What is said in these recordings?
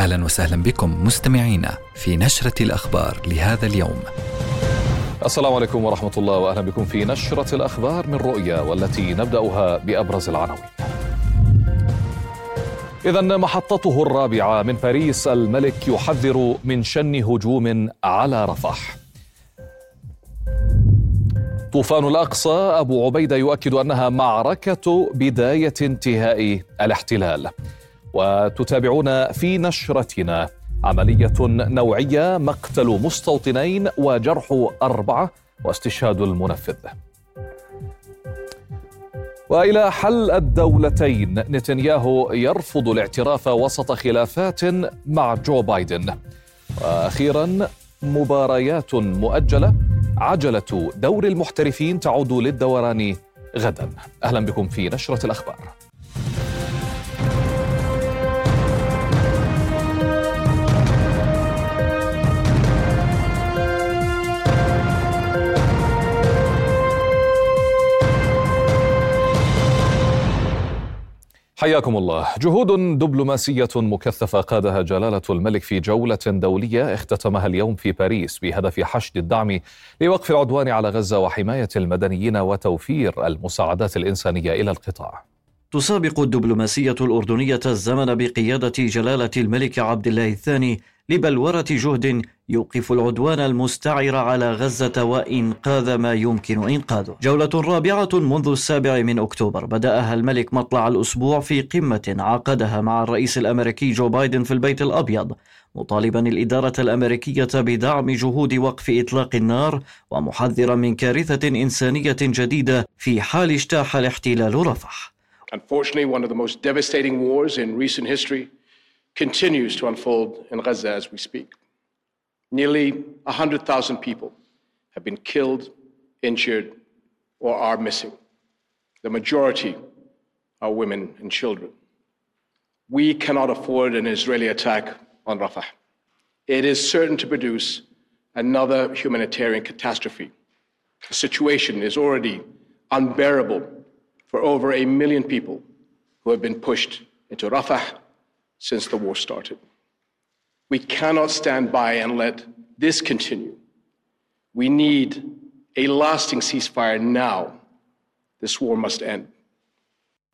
أهلا وسهلا بكم مستمعينا في نشرة الأخبار لهذا اليوم. السلام عليكم ورحمة الله واهلا بكم في نشرة الأخبار من رؤيا والتي نبدأها بأبرز العناوين. إذا محطته الرابعة من باريس الملك يحذر من شن هجوم على رفح. طوفان الأقصى أبو عبيدة يؤكد أنها معركة بداية انتهاء الاحتلال. وتتابعون في نشرتنا. عملية نوعية مقتل مستوطنين وجرح أربعة واستشهاد المنفذ. وإلى حل الدولتين نتنياهو يرفض الاعتراف وسط خلافات مع جو بايدن. وأخيرا مباريات مؤجلة. عجلة دور المحترفين تعود للدوران غدا. أهلا بكم في نشرة الأخبار. حياكم الله. جهود دبلوماسية مكثفة قادها جلالة الملك في جولة دولية اختتمها اليوم في باريس بهدف حشد الدعم لوقف العدوان على غزة وحماية المدنيين وتوفير المساعدات الإنسانية إلى القطاع. تسابق الدبلوماسية الأردنية الزمن بقيادة جلالة الملك عبد الله الثاني لبلورة جهد يوقف العدوان المستعر على غزة وإنقاذ ما يمكن إنقاذه. جولة رابعة منذ السابع من أكتوبر بدأها الملك مطلع الأسبوع في قمة عقدها مع الرئيس الأمريكي جو بايدن في البيت الأبيض مطالبا الإدارة الأمريكية بدعم جهود وقف إطلاق النار ومحذرا من كارثة إنسانية جديدة في حال اجتاح الاحتلال رفح. Unfortunately, one of the most devastating wars in recent history continues to unfold in Gaza as we speak. Nearly 100,000 people have been killed, injured, or are missing. The majority are women and children. We cannot afford an Israeli attack on Rafah. It is certain to produce another humanitarian catastrophe. The situation is already unbearable for over a million people who have been pushed into Rafah since the war started. We cannot stand by and let this continue. We need a lasting ceasefire now. This war must end.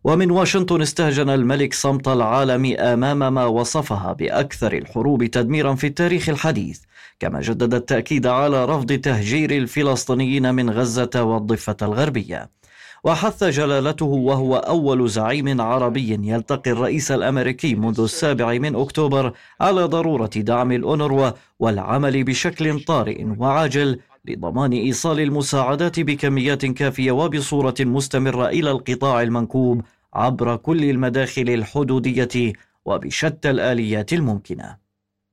ومن واشنطن استهجن الملك صمت العالم أمام ما وصفها بأكثر الحروب تدميرا في التاريخ الحديث كما جدد التأكيد على رفض تهجير الفلسطينيين من غزة والضفة الغربية وحث جلالته وهو أول زعيم عربي يلتقي الرئيس الأمريكي منذ السابع من أكتوبر على ضرورة دعم الأونروا والعمل بشكل طارئ وعاجل لضمان إيصال المساعدات بكميات كافية وبصورة مستمرة إلى القطاع المنكوب عبر كل المداخل الحدودية وبشتى الآليات الممكنة.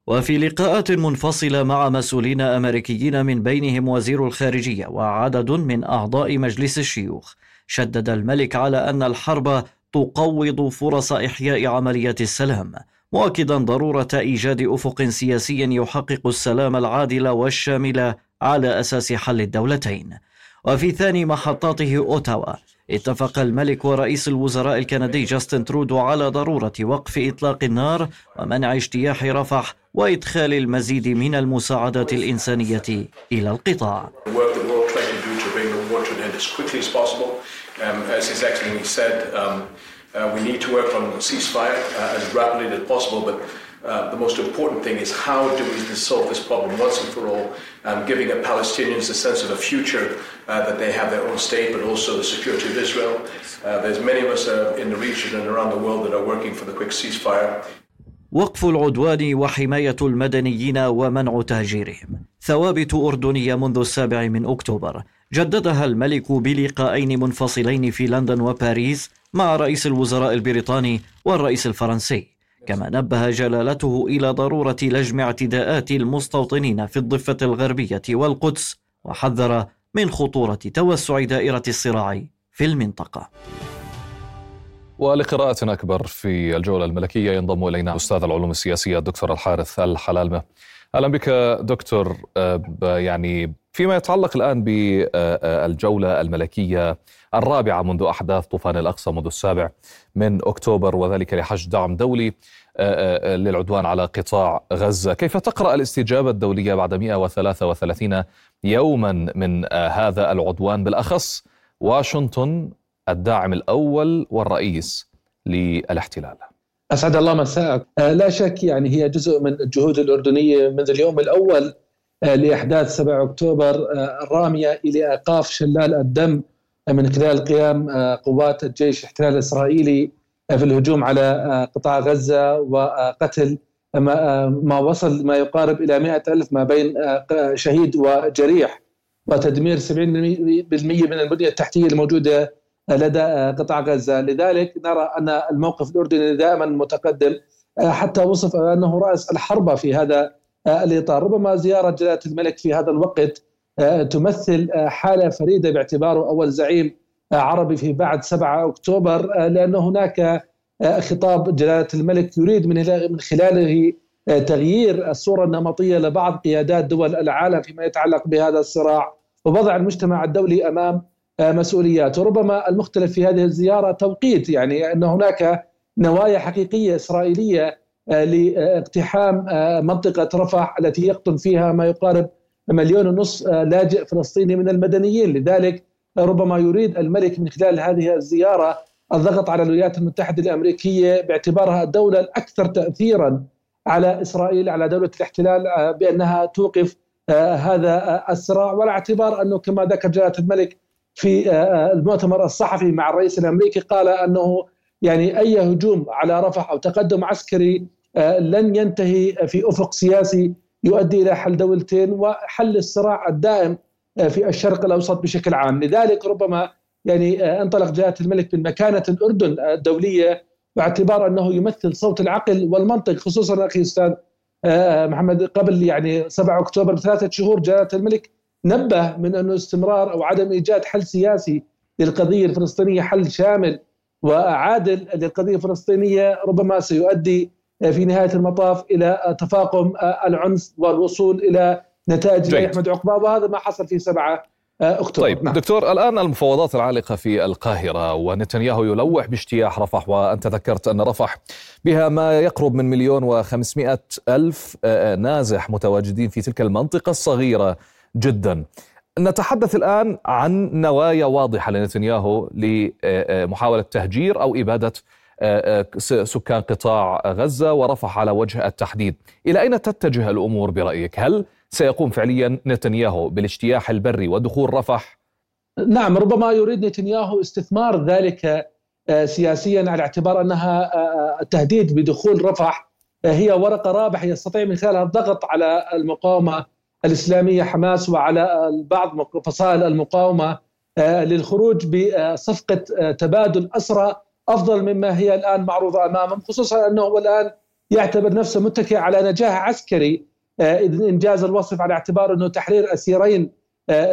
وفي لقاءات منفصلة مع مسؤولين أمريكيين من بينهم وزير الخارجية وعدد من أعضاء مجلس الشيوخ شدد الملك على أن الحرب تقوض فرص إحياء عملية السلام مؤكدا ضرورة إيجاد أفق سياسي يحقق السلام العادل والشامل على أساس حل الدولتين وفي ثاني محطاته أوتاوا اتفق الملك ورئيس الوزراء الكندي جاستن ترودو على ضرورة وقف إطلاق النار ومنع اجتياح رفح وإدخال المزيد من المساعدات الإنسانية إلى القطاع. Um, as His Excellency said, um, uh, we need to work on ceasefire uh, as rapidly as possible, but uh, the most important thing is how do we solve this problem once and for all, um, giving the Palestinians a sense of a future uh, that they have their own state, but also the security of Israel. Uh, there's many of us uh, in the region and around the world that are working for the quick ceasefire. وقف العدوان وحماية المدنيين ومنع تهجيرهم ثوابت أردنية منذ السابع من أكتوبر جددها الملك بلقاءين منفصلين في لندن وباريس مع رئيس الوزراء البريطاني والرئيس الفرنسي كما نبه جلالته إلى ضرورة لجم اعتداءات المستوطنين في الضفة الغربية والقدس وحذر من خطورة توسع دائرة الصراع في المنطقة. ولقراءة أكبر في الجولة الملكية ينضم إلينا أستاذ العلوم السياسية الدكتور الحارث الحلالمة أهلا بك دكتور آه، يعني فيما يتعلق الآن بالجولة الملكية الرابعة منذ أحداث طوفان الأقصى منذ السابع من أكتوبر وذلك لحشد دعم دولي للعدوان على قطاع غزة. كيف تقرأ الاستجابة الدولية بعد 133 يوما من هذا العدوان؟ بالأخص واشنطن الداعم الأول والرئيس للاحتلال. أسعد الله مساءك. لا شك يعني هي جزء من الجهود الأردنية منذ اليوم الأول لإحداث 7 أكتوبر الرامية إلى ايقاف شلال الدم من خلال قيام قوات الجيش الاحتلال الإسرائيلي في الهجوم على قطاع غزة وقتل ما وصل ما يقارب إلى 100 ألف ما بين شهيد وجريح. وتدمير 70% من البنية التحتية الموجودة لدى قطاع غزة، لذلك نرى أن الموقف الأردني دائما متقدم حتى وصف أنه رأس الحربه في هذا الاطار، ربما زيارة جلالة الملك في هذا الوقت تمثل حالة فريدة باعتباره أول زعيم عربي في بعد 7 أكتوبر لأن هناك خطاب جلالة الملك يريد من خلاله تغيير الصورة النمطية لبعض قيادات دول العالم فيما يتعلق بهذا الصراع. ووضع المجتمع الدولي أمام مسؤوليات وربما المختلف في هذه الزيارة توقيت يعني أن هناك نوايا حقيقية إسرائيلية لاقتحام منطقة رفح التي يقطن فيها ما يقارب مليون ونصف لاجئ فلسطيني من المدنيين. لذلك ربما يريد الملك من خلال هذه الزيارة الضغط على الولايات المتحدة الأمريكية باعتبارها الدولة الأكثر تاثيرا على إسرائيل على دولة الاحتلال بأنها توقف هذا الصراع. وعلى اعتبار أنه كما ذكر جلالة الملك في المؤتمر الصحفي مع الرئيس الأمريكي قال أنه يعني أي هجوم على رفح أو تقدم عسكري لن ينتهي في أفق سياسي يؤدي إلى حل دولتين وحل الصراع الدائم في الشرق الأوسط بشكل عام، لذلك ربما يعني انطلق جلاله الملك من مكانة الأردن الدولية باعتبار أنه يمثل صوت العقل والمنطق خصوصا أخي أستاذ محمد قبل يعني 7 أكتوبر بثلاثة شهور جلاله الملك نبه من انه استمرار أو عدم إيجاد حل سياسي للقضية الفلسطينية حل شامل وعادل للقضية الفلسطينية ربما سيؤدي في نهاية المطاف إلى تفاقم العنف والوصول إلى نتائج لا يحمد عقباه وهذا ما حصل في 7 أكتوبر. طيب نعم. دكتور الآن المفاوضات العالقة في القاهرة ونتنياهو يلوح باجتياح رفح وأنت ذكرت أن رفح بها ما يقرب من مليون وخمسمائة ألف نازح متواجدين في تلك المنطقة الصغيرة جدا. نتحدث الآن عن نوايا واضحة لنتنياهو لمحاولة تهجير أو إبادة سكان قطاع غزة ورفح على وجه التحديد إلى أين تتجه الأمور برأيك؟ هل سيقوم فعليا نتنياهو بالاجتياح البري ودخول رفح؟ نعم ربما يريد نتنياهو استثمار ذلك سياسيا على اعتبار أنها التهديد بدخول رفح هي ورقة رابحة يستطيع من خلالها الضغط على المقاومة الإسلامية حماس وعلى بعض فصائل المقاومة للخروج بصفقة تبادل أسرى أفضل مما هي الآن معروضة أمامهم خصوصا أنه هو الآن يعتبر نفسه متكئ على نجاح عسكري إنجاز الوصف على اعتبار أنه تحرير أسيرين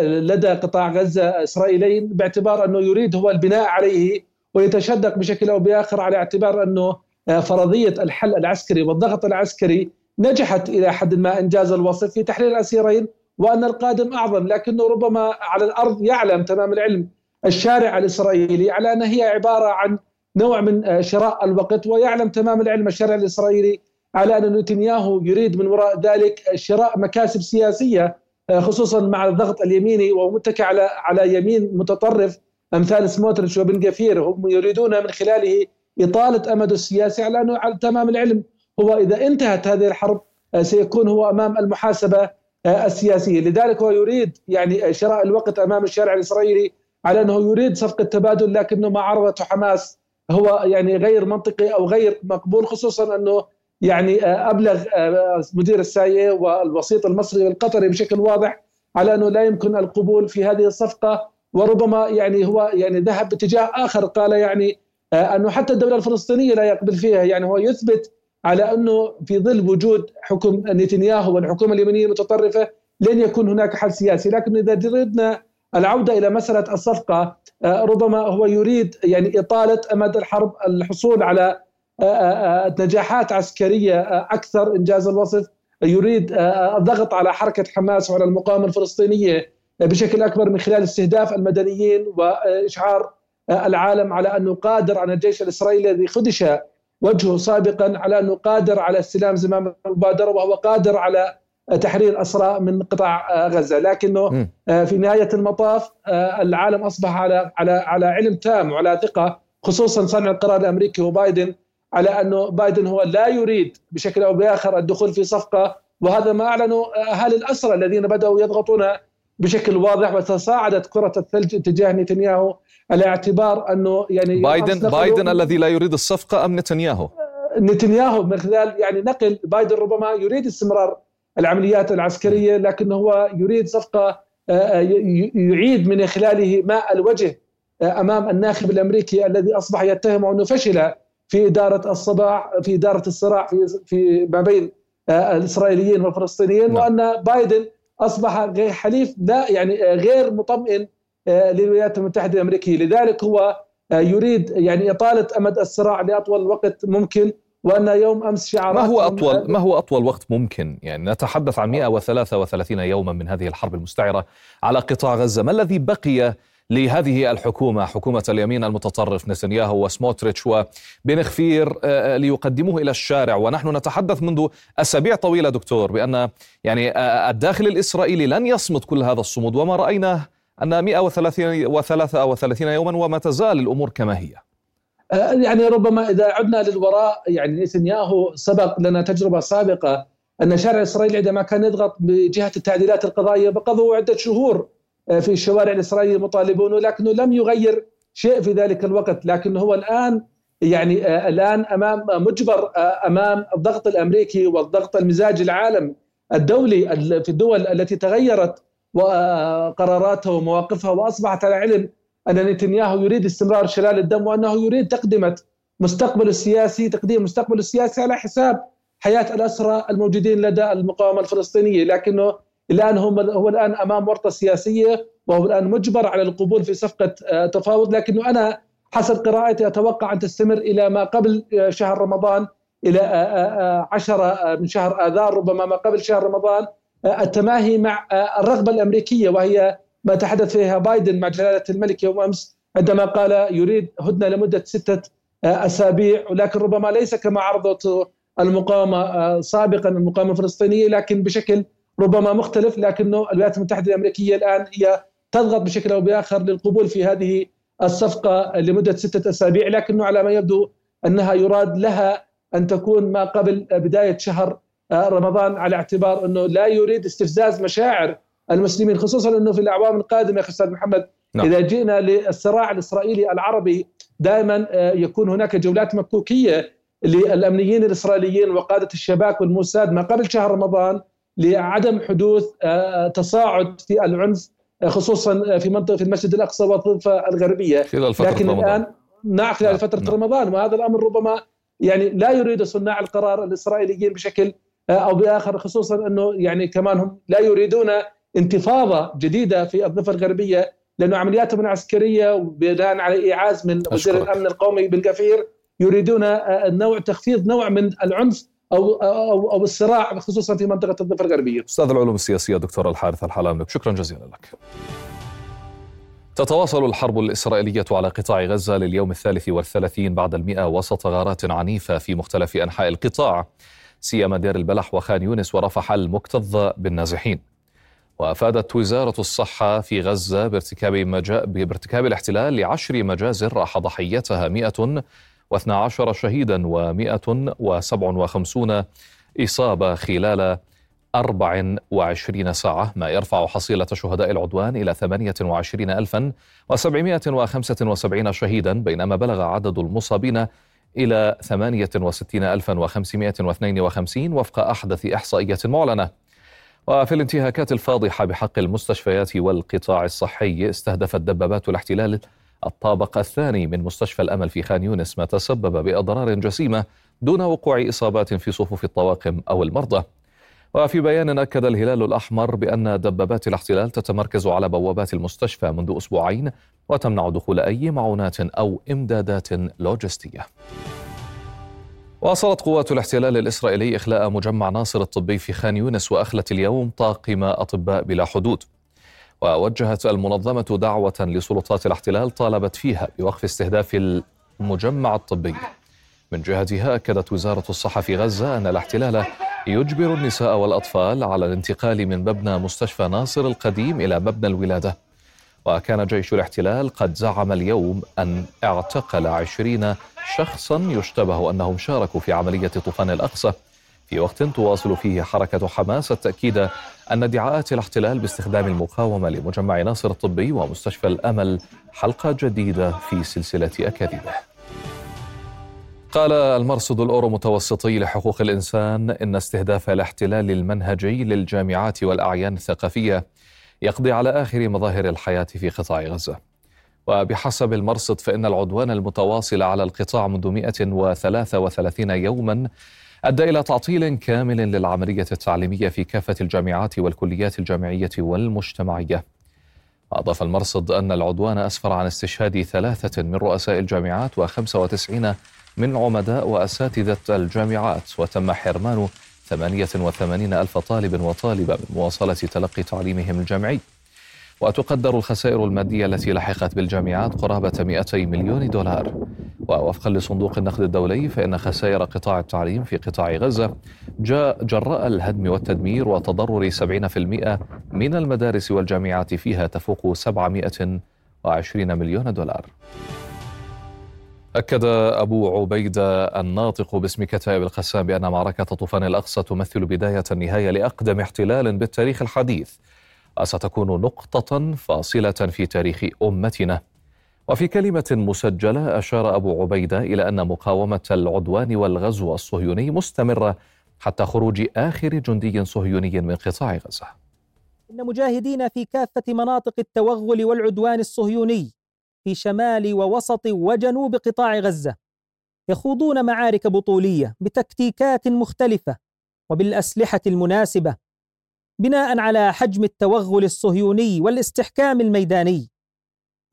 لدى قطاع غزة إسرائيليين باعتبار أنه يريد هو البناء عليه ويتشدق بشكل أو بآخر على اعتبار أنه فرضية الحل العسكري والضغط العسكري نجحت إلى حد ما إنجاز الوصف في تحرير الأسيرين وأن القادم أعظم لكنه ربما على الأرض يعلم تمام العلم الشارع الإسرائيلي على انها هي عبارة عن نوع من شراء الوقت ويعلم تمام العلم الشارع الإسرائيلي على أن نتنياهو يريد من وراء ذلك شراء مكاسب سياسية خصوصا مع الضغط اليميني ومتكئ على على يمين متطرف أمثال سموتريتش وبن غفير هم يريدون من خلاله إطالة امده السياسي على أنه على تمام العلم. هو إذا انتهت هذه الحرب سيكون هو أمام المحاسبة السياسية، لذلك هو يريد يعني شراء الوقت أمام الشارع الإسرائيلي على أنه يريد صفقه تبادل لكنه ما عرضته حماس. هو يعني غير منطقي أو غير مقبول خصوصا أنه يعني أبلغ مدير الساية والوسيط المصري والقطري بشكل واضح على أنه لا يمكن القبول في هذه الصفقة. وربما يعني هو يعني ذهب باتجاه آخر قال يعني أنه حتى الدولة الفلسطينية لا يقبل فيها. يعني هو يثبت على أنه في ظل وجود حكم نتنياهو والحكومة اليمنية المتطرفه لن يكون هناك حل سياسي، لكن إذا جردنا العودة إلى مسألة الصفقة ربما هو يريد يعني إطالة أمد الحرب الحصول على نجاحات عسكرية أكثر إنجاز الوصف. يريد الضغط على حركة حماس وعلى المقاومة الفلسطينية بشكل أكبر من خلال استهداف المدنيين وإشعار العالم على أنه قادر على الجيش الإسرائيلي الذي خدش وجهه سابقا على أنه قادر على استلام زمام المبادرة وهو قادر على تحرير أسرى من قطاع غزة. لكنه في نهاية المطاف العالم أصبح على على على علم تام وعلى ثقة خصوصا صانع القرار الأمريكي وبايدن على أنه بايدن هو لا يريد بشكل أو بآخر الدخول في صفقة. وهذا ما اعلنه أهالي الأسرى الذين بدأوا يضغطون بشكل واضح وتصاعدت كرة الثلج اتجاه نتنياهو. على اعتبار أنه يعني بايدن بايدن الذي لا يريد الصفقة أم نتنياهو؟ نتنياهو من خلال يعني نقل بايدن ربما يريد استمرار العمليات العسكرية لكن هو يريد صفقة آه، آه، يعيد من خلاله ماء الوجه آه، أمام الناخب الأمريكي الذي أصبح يتهمه أنه فشل في إدارة الصراع في إدارة الصراع في في ما بين الإسرائيليين والفلسطينيين نعم. وأن بايدن أصبح حليف لا يعني غير مطمئن للولايات المتحدة الأمريكية. لذلك هو يريد يعني إطالة أمد الصراع لأطول وقت ممكن وأن يوم أمس شعارات ما هو اطول ما هو أطول وقت ممكن؟ يعني نتحدث عن 133 يوما من هذه الحرب المستعرة على قطاع غزة. ما الذي بقي لهذه الحكومة؟ حكومة اليمين المتطرف نتنياهو وسموتريتش وبن خفير آه، آه، ليقدموه إلى الشارع. ونحن نتحدث منذ أسابيع طويلة دكتور بأن يعني آه، الداخل الإسرائيلي لن يصمت كل هذا الصمود. وما رأينا أن 133 يوما وما تزال الأمور كما هي. يعني ربما إذا عدنا للوراء يعني نتنياهو سبق لنا تجربة سابقة أن الشارع الاسرائيلي عندما كان يضغط بجهة التعديلات القضائية بقضوا عدة شهور آه، في الشوارع الاسرائيليه مطالبون لكنه لم يغير شيء في ذلك الوقت لكن هو الآن يعني آه، الآن أمام مجبر آه، أمام الضغط الأمريكي والضغط المزاج العالم الدولي في الدول التي تغيرت قراراتها ومواقفها وأصبحت على علم أن نتنياهو يريد استمرار شلال الدم وأنه يريد تقدمه مستقبل السياسي تقديم مستقبل السياسي على حساب حياة الأسرى الموجودين لدى المقاومة الفلسطينية. لكنه الآن هو الآن أمام ورطة سياسية وهو الآن مجبر على القبول في صفقة آه، تفاوض. لكنه أنا حسب قراءتي أتوقع أن تستمر إلى ما قبل آه، شهر رمضان إلى آه، عشرة من شهر آذار ربما ما قبل شهر رمضان. التماهي مع الرغبة الأمريكية وهي ما تحدث فيها بايدن مع جلالة الملك يوم أمس عندما قال يريد هدنة لمدة ستة أسابيع ولكن ربما ليس كما عرضته المقاومة سابقا المقاومة الفلسطينية لكن بشكل ربما مختلف لكنه الولايات المتحدة الأمريكية الآن هي تضغط بشكل أو بآخر للقبول في هذه الصفقة لمدة ستة أسابيع لكنه على ما يبدو أنها يراد لها أن تكون ما قبل بداية شهر رمضان على اعتبار إنه لا يريد استفزاز مشاعر المسلمين خصوصا إنه في الأعوام القادمة يا أستاذ محمد نعم. إذا جئنا للصراع الإسرائيلي العربي دائما يكون هناك جولات مكوكية للأمنيين الإسرائيليين وقادة الشباك والموساد ما قبل شهر رمضان لعدم حدوث آه، تصاعد في العنف آه، خصوصا في منطقة في المسجد الأقصى والضفه الغربية خلال فترة لكن رمضان. الآن نعم خلال فترة نعم. رمضان وهذا الأمر ربما يعني لا يريد صناع القرار الإسرائيليين بشكل آه، أو بآخر خصوصا إنه يعني كمان هم لا يريدون انتفاضة جديدة في الضفة الغربية لأنه عملياتهم العسكرية بناء على إيعاز من وزير الأمن القومي بن كفير يريدون نوع تخفيض نوع من العنف أو أو أو الصراع خصوصا في منطقة الضفة الغربية. أستاذ العلوم السياسية دكتور الحارث الحلاملك شكرا جزيلا لك. تتواصل الحرب الإسرائيلية على قطاع غزة لليوم الثالث والثلاثين بعد المئة وسط غارات عنيفة في مختلف أنحاء القطاع سيما دير البلح وخان يونس ورفح المكتظ بالنازحين. وأفادت وزارة الصحة في غزة بارتكاب مجا... بارتكاب الاحتلال لعشر مجازر راح ضحيتها 100 و12 شهيدا و157 إصابة خلال 24 ساعة ما يرفع حصيلة شهداء العدوان إلى 28775 شهيدا بينما بلغ عدد المصابين إلى 68552 وفق أحدث إحصائية معلنة وفي الانتهاكات الفاضحة بحق المستشفيات والقطاع الصحي استهدفت دبابات الاحتلال الطابق الثاني من مستشفى الأمل في خان يونس ما تسبب بأضرار جسيمة دون وقوع إصابات في صفوف الطواقم أو المرضى. وفي بيان أكد الهلال الأحمر بأن دبابات الاحتلال تتمركز على بوابات المستشفى منذ أسبوعين وتمنع دخول أي معونات أو إمدادات لوجستية. واصلت قوات الاحتلال الإسرائيلي إخلاء مجمع ناصر الطبي في خان يونس وأخلت اليوم طاقم أطباء بلا حدود. ووجهت المنظمة دعوة لسلطات الاحتلال طالبت فيها بوقف استهداف المجمع الطبي. من جهتها أكدت وزارة الصحة في غزة أن الاحتلال يجبر النساء والأطفال على الانتقال من مبنى مستشفى ناصر القديم إلى مبنى الولادة. وكان جيش الاحتلال قد زعم اليوم أن اعتقل عشرين شخصا يشتبه أنهم شاركوا في عملية طوفان الأقصى. في وقت تواصل فيه حركة حماس التأكيد أن ادعاءات الاحتلال باستخدام المقاومة لمجمع ناصر الطبي ومستشفى الأمل حلقة جديدة في سلسلة أكاذيبه. قال المرصد الأورو متوسطي لحقوق الإنسان إن استهداف الاحتلال المنهجي للجامعات والأعيان الثقافية يقضي على آخر مظاهر الحياة في قطاع غزة. وبحسب المرصد فإن العدوان المتواصل على القطاع منذ 133 يوما أدى إلى تعطيل كامل للعملية التعليمية في كافة الجامعات والكليات الجامعية والمجتمعية. أضاف المرصد أن العدوان أسفر عن استشهاد ثلاثة من رؤساء الجامعات و95 من عمداء وأساتذة الجامعات وتم حرمان 88 ألف طالب وطالبة من مواصلة تلقي تعليمهم الجامعي. وتقدر الخسائر المادية التي لحقت بالجامعات قرابة 200 مليون دولار. ووفقا لصندوق النقد الدولي فإن خسائر قطاع التعليم في قطاع غزة جاء جراء الهدم والتدمير وتضرر 70% من المدارس والجامعات فيها تفوق 720 مليون دولار. أكد أبو عبيدة الناطق باسم كتائب القسام بأن معركة طوفان الأقصى تمثل بداية النهاية لأقدم احتلال بالتاريخ الحديث وستكون نقطة فاصلة في تاريخ أمتنا. وفي كلمة مسجلة أشار أبو عبيدة إلى أن مقاومة العدوان والغزو الصهيوني مستمرة حتى خروج آخر جندي صهيوني من قطاع غزة. إن مجاهدين في كافة مناطق التوغل والعدوان الصهيوني في شمال ووسط وجنوب قطاع غزة. يخوضون معارك بطولية بتكتيكات مختلفة وبالأسلحة المناسبة بناء على حجم التوغل الصهيوني والاستحكام الميداني.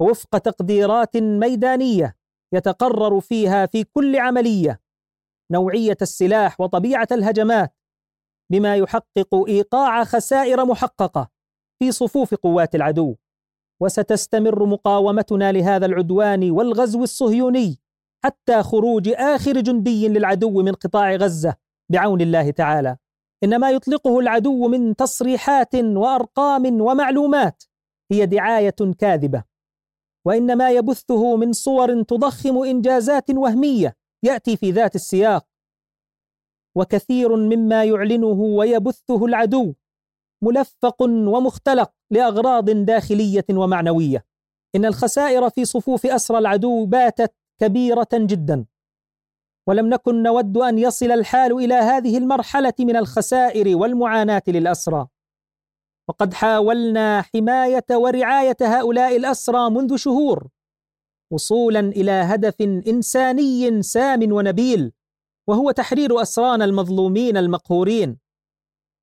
ووفق تقديرات ميدانية يتقرر فيها في كل عملية نوعية السلاح وطبيعة الهجمات بما يحقق إيقاع خسائر محققة في صفوف قوات العدو. وستستمر مقاومتنا لهذا العدوان والغزو الصهيوني حتى خروج آخر جندي للعدو من قطاع غزة بعون الله تعالى. ان ما يطلقه العدو من تصريحات وأرقام ومعلومات هي دعاية كاذبة. وان ما يبثه من صور تضخم إنجازات وهمية يأتي في ذات السياق. وكثير مما يعلنه ويبثه العدو ملفق ومختلق لأغراض داخلية ومعنوية. إن الخسائر في صفوف أسرى العدو باتت كبيرة جدا. ولم نكن نود أن يصل الحال إلى هذه المرحلة من الخسائر والمعاناة للأسرى. وقد حاولنا حماية ورعاية هؤلاء الأسرى منذ شهور. وصولا إلى هدف إنساني سام ونبيل وهو تحرير أسرانا المظلومين المقهورين.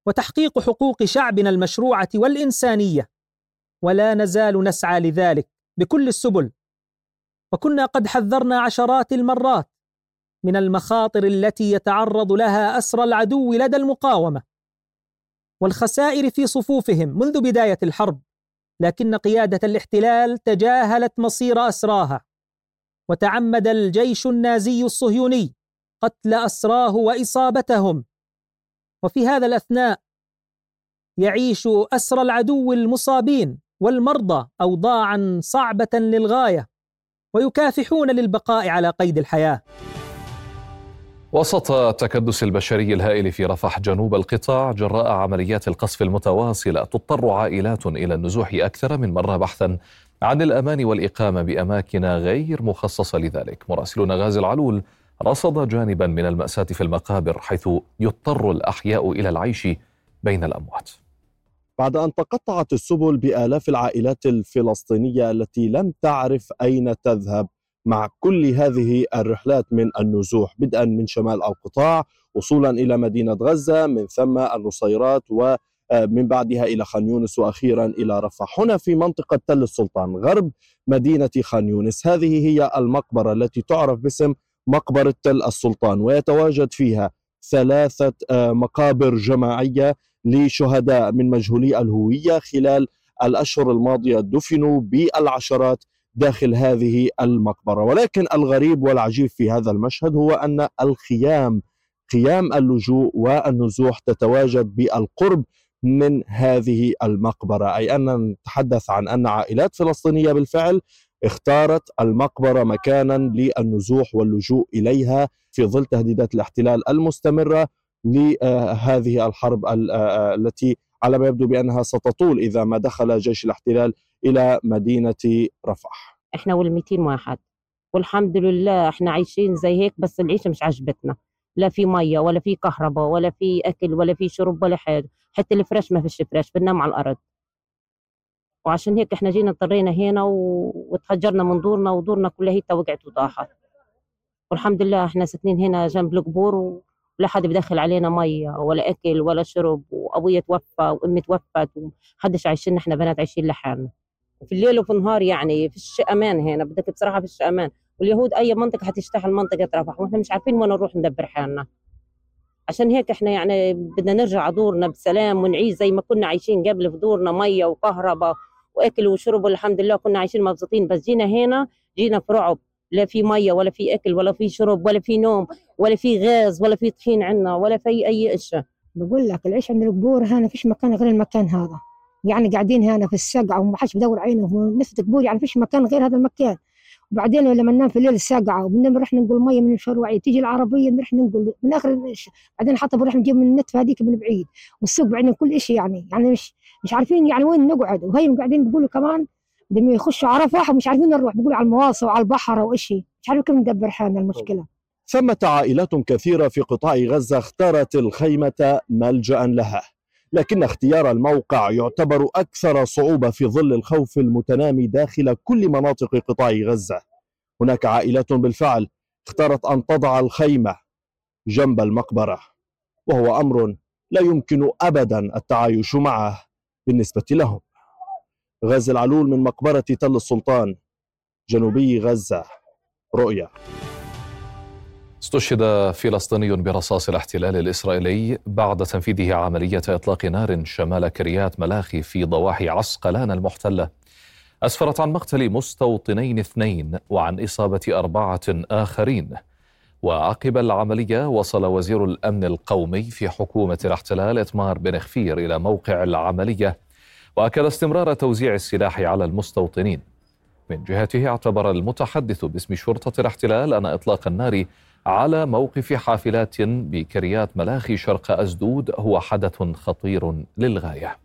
وتحقيق حقوق شعبنا المشروعة والإنسانية. ولا نزال نسعى لذلك بكل السبل. وكنا قد حذرنا عشرات المرات من المخاطر التي يتعرض لها أسرى العدو لدى المقاومة. والخسائر في صفوفهم منذ بداية الحرب لكن قيادة الاحتلال تجاهلت مصير أسراها. وتعمد الجيش النازي الصهيوني قتل أسراه وإصابتهم. وفي هذا الأثناء يعيش أسرى العدو المصابين والمرضى اوضاعا صعبة للغاية ويكافحون للبقاء على قيد الحياة وسط التكدس البشري الهائل في رفح جنوب القطاع جراء عمليات القصف المتواصلة تضطر عائلات إلى النزوح أكثر من مره بحثا عن الأمان والإقامة بأماكن غير مخصصة لذلك. مراسلنا غازي العلول رصد جانبا من المأساة في المقابر حيث يضطر الأحياء إلى العيش بين الأموات. بعد أن تقطعت السبل بآلاف العائلات الفلسطينية التي لم تعرف أين تذهب مع كل هذه الرحلات من النزوح بدءا من شمال القطاع وصولا إلى مدينة غزة من ثم النصيرات ومن آه، بعدها إلى خان يونس وأخيرا إلى رفح هنا في منطقة تل السلطان غرب مدينة خان يونس هذه هي المقبرة التي تعرف باسم مقبرة تل السلطان ويتواجد فيها ثلاثة آه، مقابر جماعية لشهداء من مجهولي الهوية خلال الأشهر الماضية دفنوا بالعشرات داخل هذه المقبرة. ولكن الغريب والعجيب في هذا المشهد هو أن الخيام خيام اللجوء والنزوح تتواجد بالقرب من هذه المقبرة أي أن نتحدث عن أن عائلات فلسطينية بالفعل اختارت المقبرة مكانا للنزوح واللجوء إليها في ظل تهديدات الاحتلال المستمرة لهذه الحرب التي على ما يبدو بأنها ستطول إذا ما دخل جيش الاحتلال إلى مدينة رفح. إحنا وال200 واحد. والحمد لله إحنا عايشين زي هيك بس العيشة مش عجبتنا. لا في مية ولا في كهرباء ولا في أكل ولا في شرب ولا حاجة. حتى الفراش ما فيش فراش بننام على الأرض. وعشان هيك إحنا جينا اضطرينا هنا. وتهجرنا من دورنا ودورنا كلها هي وقعت وضاحت. والحمد لله إحنا ساكنين هنا جنب القبور ولا حد بدخل علينا ميه ولا أكل ولا شرب وأبويا توفى وأمي توفت ومحدش عايشين إحنا بنات عايشين لحالنا. في الليل وفي النهار يعني فيش أمان هنا بدك بصراحة فيش أمان. واليهود أي منطقة حتشتغل منطقه رفح وإحنا مش عارفين وين نروح ندبر حالنا. عشان هيك إحنا يعني بدنا نرجع دورنا بسلام ونعيش زي ما كنا عايشين قبل في دورنا ميه وكهرباء وأكل وشرب والحمد لله كنا عايشين مبسوطين. بس جينا هنا جينا في رعب. لا في مية ولا في أكل ولا في شرب ولا في نوم ولا في غاز ولا في طحين عندنا ولا في اي أشياء. بقول لك العيش عند القبور هنا فيش مكان غير المكان هذا. يعني قاعدين هنا في السقعه وما حدش بدور عينه. نفس قبور يعني فيش مكان غير هذا المكان. وبعدين لما ننام في الليل الساقعه وبنروح ننقل مية من الشروعيه تيجي العربية نروح ننقل. من آخر بعدين حتى بنروح نجيب من النت هذيك من بعيد. والسوق بعدين كل شيء يعني يعني مش مش عارفين يعني وين نقعد. وهي قاعدين بيقولوا كمان لما يخشوا عرفة مش عارفين نروح. بيقولوا على المواصل وعلى البحر وإشي. مش عارفين كيف ندبر حالنا المشكلة. ثمة عائلات كثيرة في قطاع غزة اختارت الخيمة ملجأ لها. لكن اختيار الموقع يعتبر أكثر صعوبة في ظل الخوف المتنامي داخل كل مناطق قطاع غزة. هناك عائلات بالفعل اختارت أن تضع الخيمة جنب المقبرة وهو أمر لا يمكن أبدا التعايش معه بالنسبة لهم. غازي العلول من مقبرة تل السلطان جنوبي غزة. رؤيا. استشهد فلسطيني برصاص الاحتلال الإسرائيلي بعد تنفيذه عملية إطلاق نار شمال كريات ملاخي في ضواحي عسقلان المحتلة. أسفرت عن مقتل مستوطنين اثنين وعن إصابة أربعة آخرين. وعقب العملية وصل وزير الأمن القومي في حكومة الاحتلال إتمار بن خفير إلى موقع العملية وأكد استمرار توزيع السلاح على المستوطنين. من جهته اعتبر المتحدث باسم شرطة الاحتلال أن إطلاق النار على موقف حافلات بكريات ملاخي شرق أزدود هو حدث خطير للغاية.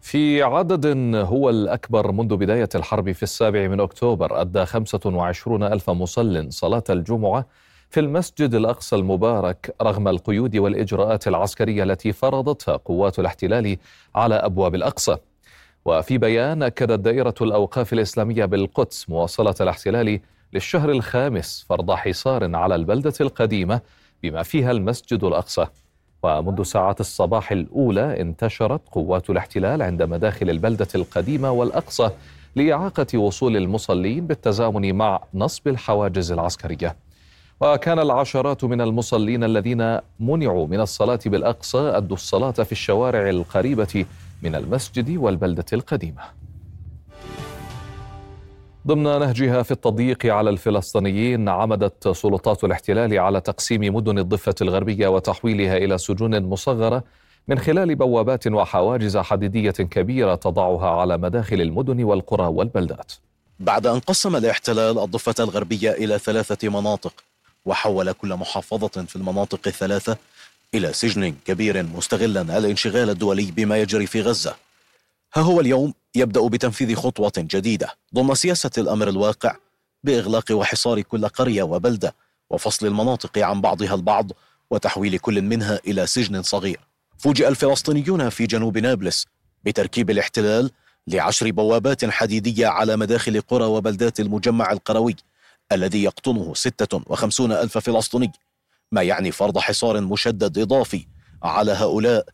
في عدد هو الأكبر منذ بداية الحرب في السابع من أكتوبر أدى 25 ألف مصل صلاة الجمعة في المسجد الأقصى المبارك رغم القيود والإجراءات العسكرية التي فرضتها قوات الاحتلال على أبواب الأقصى. وفي بيان أكدت دائرة الأوقاف الإسلامية بالقدس مواصلة الاحتلال للشهر الخامس فرض حصار على البلدة القديمة بما فيها المسجد الأقصى. ومنذ ساعات الصباح الأولى انتشرت قوات الاحتلال عند مداخل البلدة القديمة والأقصى لإعاقة وصول المصلين بالتزامن مع نصب الحواجز العسكرية. وكان العشرات من المصلين الذين منعوا من الصلاة بالأقصى أدوا الصلاة في الشوارع القريبة من المسجد والبلدة القديمة. ضمن نهجها في التضييق على الفلسطينيين عمدت سلطات الاحتلال على تقسيم مدن الضفة الغربية وتحويلها إلى سجون مصغرة من خلال بوابات وحواجز حديدية كبيرة تضعها على مداخل المدن والقرى والبلدات. بعد أن قسم الاحتلال الضفة الغربية إلى ثلاثة مناطق وحول كل محافظة في المناطق الثلاثة إلى سجن كبير مستغلا الانشغال الدولي بما يجري في غزة. ها هو اليوم يبدأ بتنفيذ خطوة جديدة ضمن سياسة الأمر الواقع بإغلاق وحصار كل قرية وبلدة وفصل المناطق عن بعضها البعض وتحويل كل منها إلى سجن صغير. فوجئ الفلسطينيون في جنوب نابلس بتركيب الاحتلال لعشر بوابات حديدية على مداخل قرى وبلدات المجمع القروي الذي يقطنه 56 ألف فلسطيني ما يعني فرض حصار مشدد إضافي على هؤلاء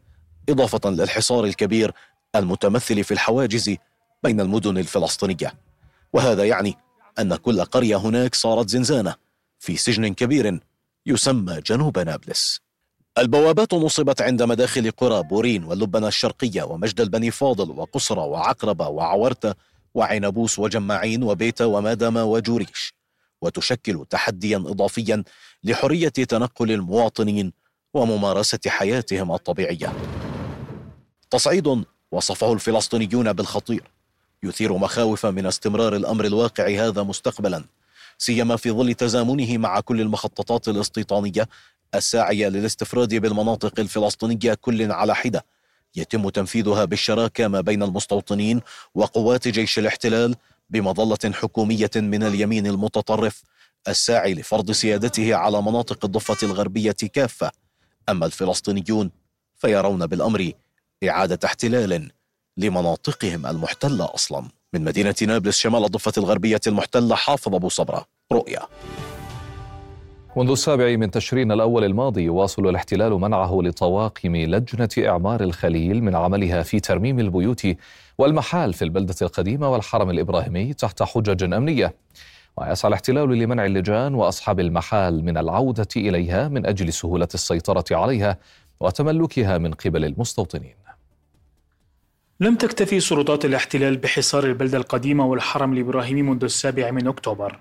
إضافة للحصار الكبير المتمثل في الحواجز بين المدن الفلسطينية. وهذا يعني أن كل قرية هناك صارت زنزانة في سجن كبير يسمى جنوب نابلس. البوابات نصبت عند مداخل قرى بورين واللبنة الشرقية ومجد البني فاضل وقصرة وعقربة وعورتة وعنبوس وجماعين وبيتا ومادما وجوريش. وتشكل تحديا إضافيا لحرية تنقل المواطنين وممارسة حياتهم الطبيعية. تصعيد وصفه الفلسطينيون بالخطير. يثير مخاوف من استمرار الأمر الواقع هذا مستقبلا سيما في ظل تزامنه مع كل المخططات الاستيطانية الساعية للاستفراد بالمناطق الفلسطينية كل على حدة. يتم تنفيذها بالشراكة ما بين المستوطنين وقوات جيش الاحتلال بمظلة حكومية من اليمين المتطرف الساعي لفرض سيادته على مناطق الضفة الغربية كافة. أما الفلسطينيون فيرون بالأمر إعادة احتلال لمناطقهم المحتلة أصلا. من مدينة نابلس شمال الضفة الغربية المحتلة حافظ أبو صبرة. رؤيا. منذ السابع من تشرين الأول الماضي يواصل الاحتلال منعه لطواقم لجنة إعمار الخليل من عملها في ترميم البيوت والمحال في البلدة القديمة والحرم الإبراهيمي تحت حجج أمنية. ويسعى الاحتلال لمنع اللجان وأصحاب المحال من العودة إليها من أجل سهولة السيطرة عليها وتملكها من قبل المستوطنين. لم تكتفي سلطات الاحتلال بحصار البلدة القديمة والحرم الإبراهيمي منذ السابع من أكتوبر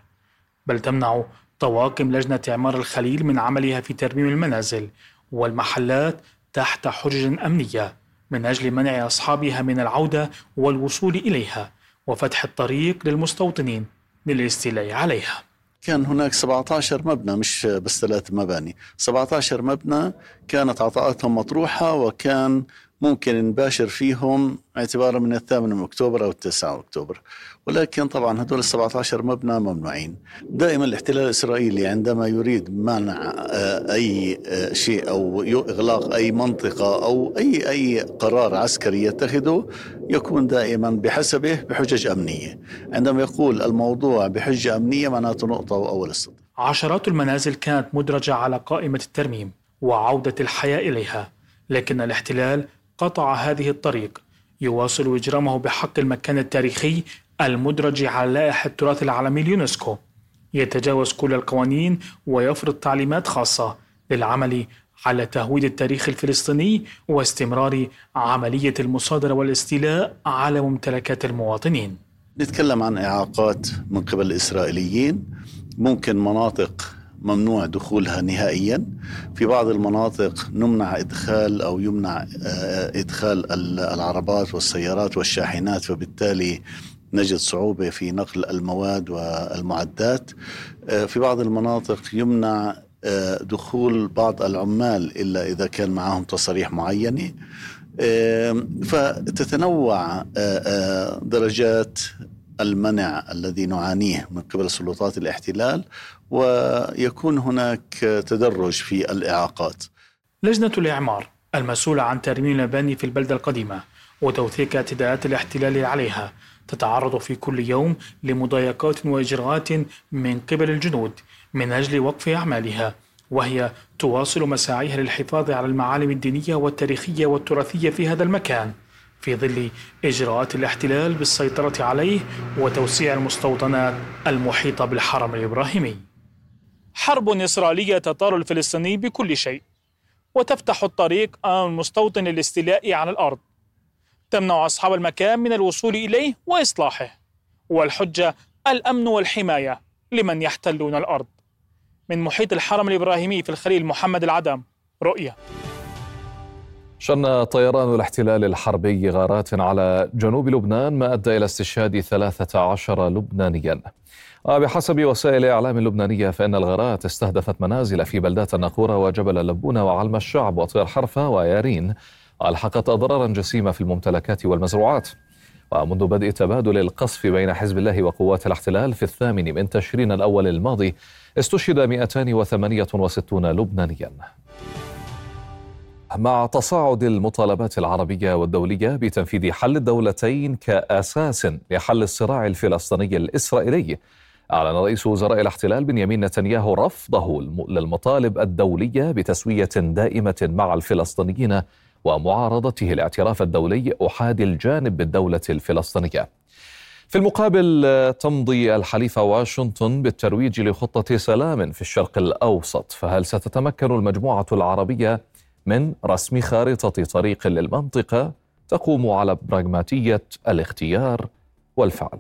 بل تمنع طواقم لجنة إعمار الخليل من عملها في ترميم المنازل والمحلات تحت حجج أمنية من أجل منع أصحابها من العودة والوصول إليها وفتح الطريق للمستوطنين للاستيلاء عليها. كان هناك 17 مبنى مش بس ثلاث مباني. 17 مبنى كانت عطاءاتهم مطروحة وكان ممكن نباشر فيهم اعتبارا من الثامن من أكتوبر أو التاسع أكتوبر. ولكن طبعا هذول ال 17 مبنى ممنوعين. دائما الاحتلال الإسرائيلي عندما يريد منع آه، أي آه، شيء أو إغلاق أي منطقة أو أي أي قرار عسكري يتخذه يكون دائما بحسبه بحجج أمنية. عندما يقول الموضوع بحجة أمنية معناته نقطة واول السطر. عشرات المنازل كانت مدرجة على قائمة الترميم وعودة الحياة إليها. لكن الاحتلال قطع هذه الطريق. يواصل إجرامه بحق المكان التاريخي المدرج على لائحة التراث العالمي اليونسكو. يتجاوز كل القوانين ويفرض تعليمات خاصة للعمل على تهويد التاريخ الفلسطيني واستمرار عملية المصادرة والاستيلاء على ممتلكات المواطنين. نتكلم عن إعاقات من قبل الإسرائيليين. ممكن مناطق ممنوع دخولها نهائيا. في بعض المناطق نمنع إدخال أو يمنع آه، إدخال العربات والسيارات والشاحنات فبالتالي نجد صعوبة في نقل المواد والمعدات. آه، في بعض المناطق يمنع آه، دخول بعض العمال إلا إذا كان معهم تصاريح معينة. فتتنوع درجات المنع الذي نعانيه من قبل سلطات الاحتلال. ويكون هناك تدرج في الإعاقات. لجنة الإعمار المسؤولة عن ترميم المباني في البلدة القديمة وتوثيق اعتداءات الاحتلال عليها تتعرض في كل يوم لمضايقات وإجراءات من قبل الجنود من أجل وقف أعمالها وهي تواصل مساعيها للحفاظ على المعالم الدينية والتاريخية والتراثية في هذا المكان في ظل إجراءات الاحتلال بالسيطرة عليه وتوسيع المستوطنات المحيطة بالحرم الإبراهيمي. حرب إسرائيلية تطال الفلسطيني بكل شيء وتفتح الطريق أمام المستوطن للاستيلاء على الأرض. تمنع أصحاب المكان من الوصول إليه وإصلاحه والحجة الأمن والحماية لمن يحتلون الأرض. من محيط الحرم الإبراهيمي في الخليل محمد العدم رؤية. شن طيران الاحتلال الحربي غارات على جنوب لبنان ما أدى إلى استشهاد 13 لبنانيا. وبحسب وسائل إعلام لبنانية فإن الغارات استهدفت منازل في بلدات الناقورة وجبل لبونة وعلم الشعب وطير حرفة ويارين. وألحقت أضرارا جسيمة في الممتلكات والمزروعات. ومنذ بدء تبادل القصف بين حزب الله وقوات الاحتلال في الثامن من تشرين الأول الماضي استشهد 268 لبنانيا. مع تصاعد المطالبات العربية والدولية بتنفيذ حل الدولتين كأساس لحل الصراع الفلسطيني الإسرائيلي أعلن رئيس وزراء الاحتلال بنيامين نتنياهو رفضه للمطالب الدولية بتسوية دائمة مع الفلسطينيين ومعارضته الاعتراف الدولي أحادي الجانب بالدولة الفلسطينية. في المقابل تمضي الحليفة واشنطن بالترويج لخطة سلام في الشرق الأوسط فهل ستتمكن المجموعة العربية من رسم خارطة طريق للمنطقة تقوم على براغماتية الاختيار والفعل؟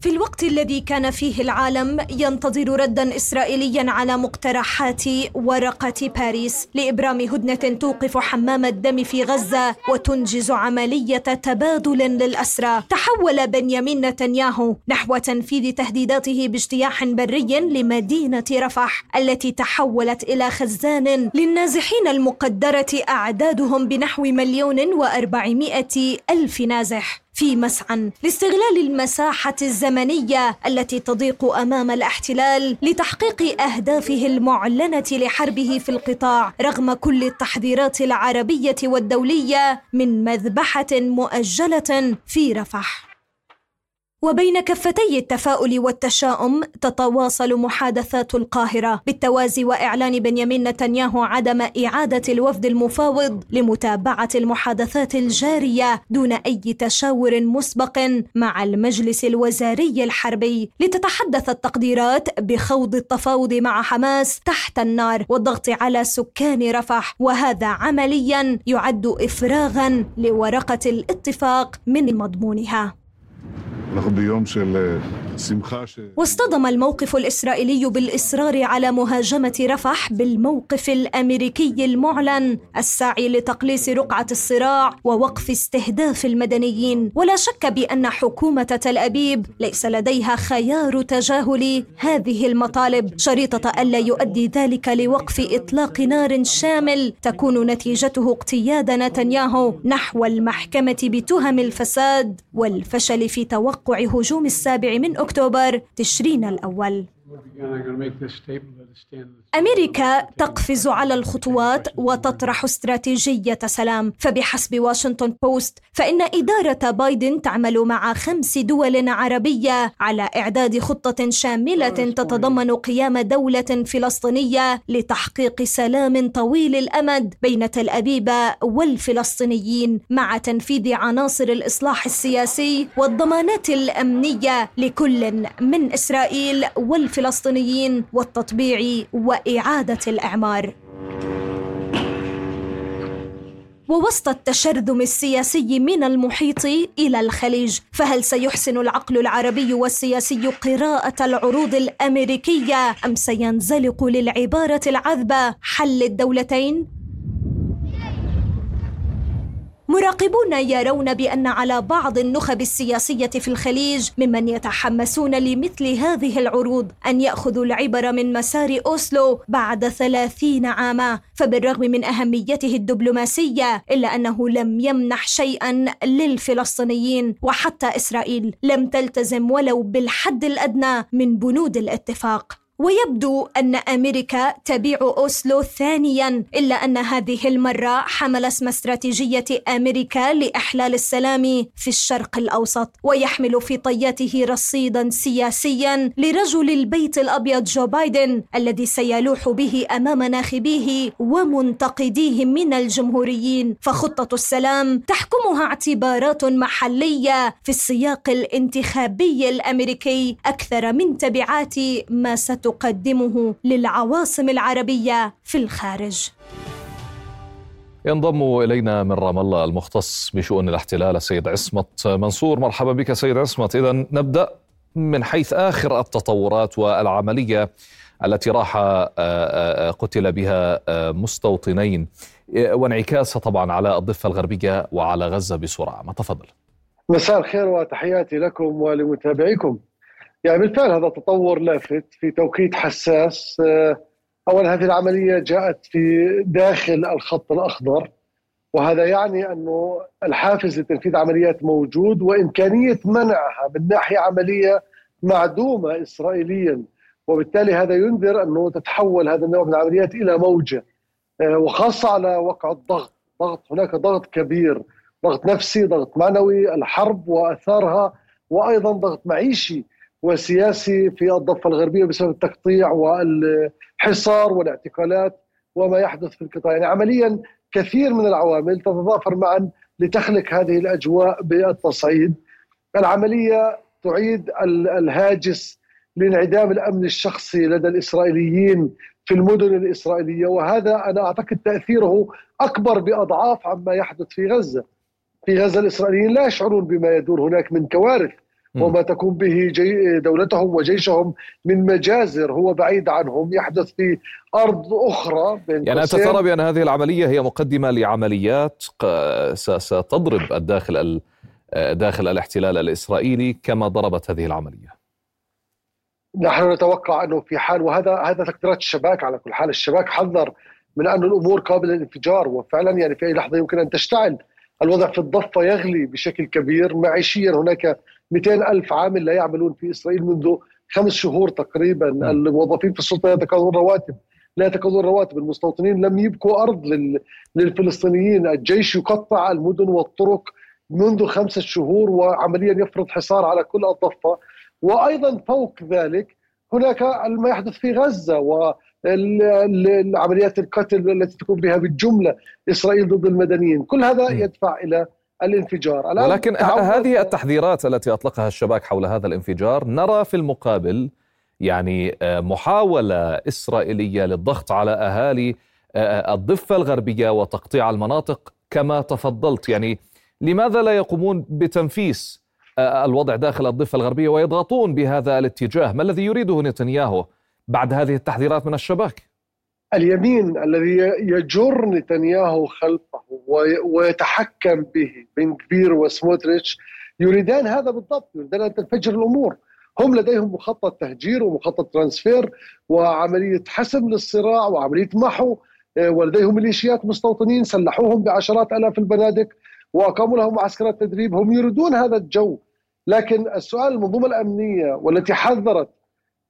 في الوقت الذي كان فيه العالم ينتظر ردا اسرائيليا على مقترحات ورقة باريس لإبرام هدنة توقف حمام الدم في غزة وتنجز عملية تبادل للأسرى. تحول بنيامين نتنياهو نحو تنفيذ تهديداته باجتياح بري لمدينة رفح التي تحولت إلى خزان للنازحين المقدرة أعدادهم بنحو مليون وأربعمائة ألف نازح. في مسعى لاستغلال المساحة الزمنية التي تضيق أمام الاحتلال لتحقيق أهدافه المعلنة لحربه في القطاع رغم كل التحذيرات العربية والدولية من مذبحة مؤجلة في رفح. وبين كفتي التفاؤل والتشاؤم تتواصل محادثات القاهرة بالتوازي وإعلان بنيامين نتنياهو عدم إعادة الوفد المفاوض لمتابعة المحادثات الجارية دون أي تشاور مسبق مع المجلس الوزاري الحربي لتتحدث التقديرات بخوض التفاوض مع حماس تحت النار والضغط على سكان رفح وهذا عمليا يعد إفراغا لورقة الاتفاق من مضمونها. واصطدم الموقف الإسرائيلي بالإصرار على مهاجمة رفح بالموقف الأمريكي المعلن السعي لتقليص رقعة الصراع ووقف استهداف المدنيين. ولا شك بأن حكومة تل أبيب ليس لديها خيار تجاهل هذه المطالب. شريطة ألا يؤدي ذلك لوقف إطلاق نار شامل تكون نتيجته اقتياد نتنياهو نحو المحكمة بتهم الفساد والفشل في توقع هجوم السابع من أكتوبر تشرين الأول. أمريكا تقفز على الخطوات وتطرح استراتيجية سلام. فبحسب واشنطن بوست فإن إدارة بايدن تعمل مع خمس دول عربية على إعداد خطة شاملة تتضمن قيام دولة فلسطينية لتحقيق سلام طويل الأمد بين تل أبيب والفلسطينيين مع تنفيذ عناصر الإصلاح السياسي والضمانات الأمنية لكل من إسرائيل والفلسطينيين والتطبيع واعاده الإعمار. ووسط التشرذم السياسي من المحيط إلى الخليج فهل سيحسن العقل العربي والسياسي قراءة العروض الأمريكية أم سينزلق للعبارة العذبة حل الدولتين؟ مراقبون يرون بأن على بعض النخب السياسية في الخليج ممن يتحمسون لمثل هذه العروض أن يأخذوا العبر من مسار أوسلو بعد ثلاثين عاما فبالرغم من أهميته الدبلوماسية إلا أنه لم يمنح شيئا للفلسطينيين وحتى إسرائيل لم تلتزم ولو بالحد الأدنى من بنود الاتفاق. ويبدو أن أمريكا تبيع أوسلو ثانيا إلا أن هذه المرة حمل اسم استراتيجية أمريكا لإحلال السلام في الشرق الأوسط ويحمل في طياته رصيدا سياسيا لرجل البيت الأبيض جو بايدن الذي سيلوح به أمام ناخبيه ومنتقديه من الجمهوريين. فخطة السلام تحكمها اعتبارات محلية في السياق الانتخابي الأمريكي أكثر من تبعات ما ستقوم تقدمه للعواصم العربية في الخارج. ينضم إلينا من رام الله المختص بشؤون الاحتلال السيد عصمت منصور. مرحبا بك سيد عصمت. اذا نبدأ من حيث آخر التطورات والعملية التي راح آه، آه، قتل بها آه، مستوطنين. وانعكاسها طبعا على الضفة الغربية وعلى غزة بسرعة. ما تفضل. مساء الخير وتحياتي لكم ولمتابعيكم. يعني بالفعل هذا تطور لافت في توقيت حساس. آه، اولا هذه العملية جاءت في داخل الخط الأخضر وهذا يعني أنه الحافز لتنفيذ عمليات موجود وإمكانية منعها من ناحية عملية معدومة اسرائيليا وبالتالي هذا ينذر أنه تتحول هذا النوع من العمليات إلى موجة. آه، وخاصة على وقع الضغط. ضغط هناك ضغط كبير ضغط نفسي ضغط معنوي الحرب وآثارها وأيضا ضغط معيشي. وسياسي في الضفة الغربية بسبب التقطيع والحصار والاعتقالات وما يحدث في القطاع. يعني عمليا كثير من العوامل تتضافر معا لتخلق هذه الأجواء بالتصعيد. العملية تعيد الهاجس لانعدام الأمن الشخصي لدى الإسرائيليين في المدن الإسرائيلية وهذا أنا أعتقد تأثيره أكبر بأضعاف عما يحدث في غزة. في غزة الإسرائيليين لا يشعرون بما يدور هناك من كوارث. وما تكون به جي دولتهم وجيشهم من مجازر هو بعيد عنهم يحدث في أرض أخرى بين يعني أنت ترى بأن هذه العملية هي مقدمة لعمليات ستضرب الداخل داخل الاحتلال الإسرائيلي كما ضربت هذه العملية. نحن نتوقع أنه في حال وهذا هذا تقديرات الشباك على كل حال. الشباك حذر من أن الأمور قابلة للانفجار وفعلا يعني في أي لحظة يمكن أن تشتعل. الوضع في الضفة يغلي بشكل كبير. معيشيا هناك 200 ألف عامل لا يعملون في إسرائيل منذ خمس شهور تقريبا. الموظفين في السلطة لا يتقاضون رواتب لا يتقاضون رواتب المستوطنين لم يبقوا أرض للفلسطينيين. الجيش يقطع المدن والطرق منذ خمسة شهور وعمليا يفرض حصار على كل الضفة. وأيضا فوق ذلك هناك ما يحدث في غزة و القتل التي تقوم بها بالجملة إسرائيل ضد المدنيين، كل هذا يدفع إلى الانفجار ولكن هذه التحذيرات التي أطلقها الشباك حول هذا الانفجار نرى في المقابل يعني آه، محاولة إسرائيلية للضغط على أهالي آه، الضفة الغربية وتقطيع المناطق كما تفضلت يعني لماذا لا يقومون بتنفيس آه، الوضع داخل الضفة الغربية ويضغطون بهذا الاتجاه؟ ما الذي يريده نتنياهو بعد هذه التحذيرات من الشباك؟ اليمين الذي يجر نتنياهو خلفه ويتحكم به بن كبير وسموتريتش. يريدان هذا بالضبط يريدان أن تنفجر الأمور. هم لديهم مخطط تهجير ومخطط ترانسفير وعملية حسم للصراع وعملية محو. آه، ولديهم ميليشيات مستوطنين سلحوهم بعشرات آلاف البنادق وأقاموا لهم معسكرات تدريب. هم يريدون هذا الجو. لكن السؤال المنظومه الأمنية والتي حذرت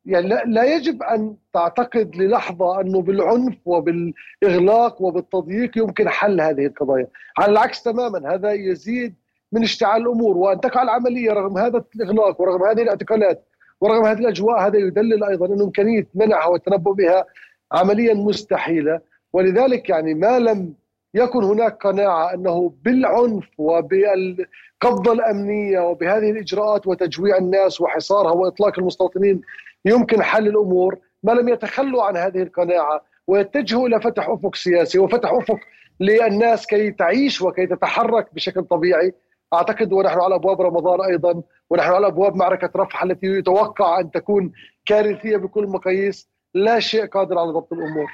يعني لا يجب أن تعتقد للحظة أنه بالعنف وبالإغلاق وبالتضييق يمكن حل هذه القضايا، على العكس تماما هذا يزيد من اشتعال الأمور وأن تقع العملية رغم هذا الإغلاق ورغم هذه الاعتقالات ورغم هذه الأجواء هذا يدلل أيضا انه إمكانية منعها والتنبؤ بها عمليا مستحيلة. ولذلك يعني ما لم يكن هناك قناعة أنه بالعنف وبالقبضة الأمنية وبهذه الإجراءات وتجويع الناس وحصارها وإطلاق المستوطنين يمكن حل الأمور ما لم يتخلوا عن هذه القناعة ويتجهوا إلى فتح أفق سياسي وفتح أفق للناس كي تعيش وكي تتحرك بشكل طبيعي. أعتقد ونحن على أبواب رمضان أيضا ونحن على أبواب معركة رفح التي يتوقع أن تكون كارثية بكل المقاييس لا شيء قادر على ضبط الأمور.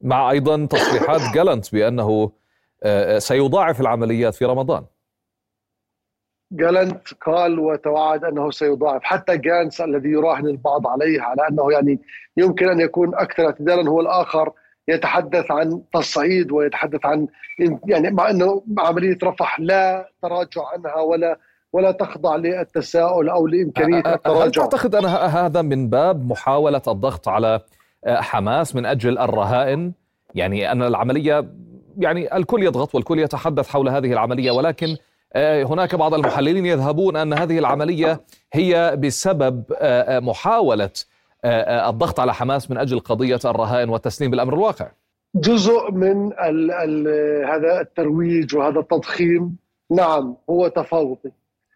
مع أيضا تصريحات جالنت بأنه آه، سيضاعف العمليات في رمضان. جالنت قال وتوعد أنه سيضاعف. حتى جانس الذي يراهن البعض عليه على أنه يعني يمكن أن يكون أكثر اعتدالا هو الآخر يتحدث عن تصعيد ويتحدث عن يعني مع أنه عملية رفح لا تراجع عنها ولا ولا تخضع للتساؤل أو لإمكانية التراجع هل تعتقد أن هذا من باب محاولة الضغط على حماس من أجل الرهائن؟ يعني أن العملية يعني الكل يضغط والكل يتحدث حول هذه العملية ولكن هناك بعض المحللين يذهبون أن هذه العملية هي بسبب آه، آه، محاولة الضغط على حماس من أجل قضية الرهائن والتسليم بالأمر الواقع. جزء من ال ال هذا الترويج وهذا التضخيم نعم هو تفاوضي.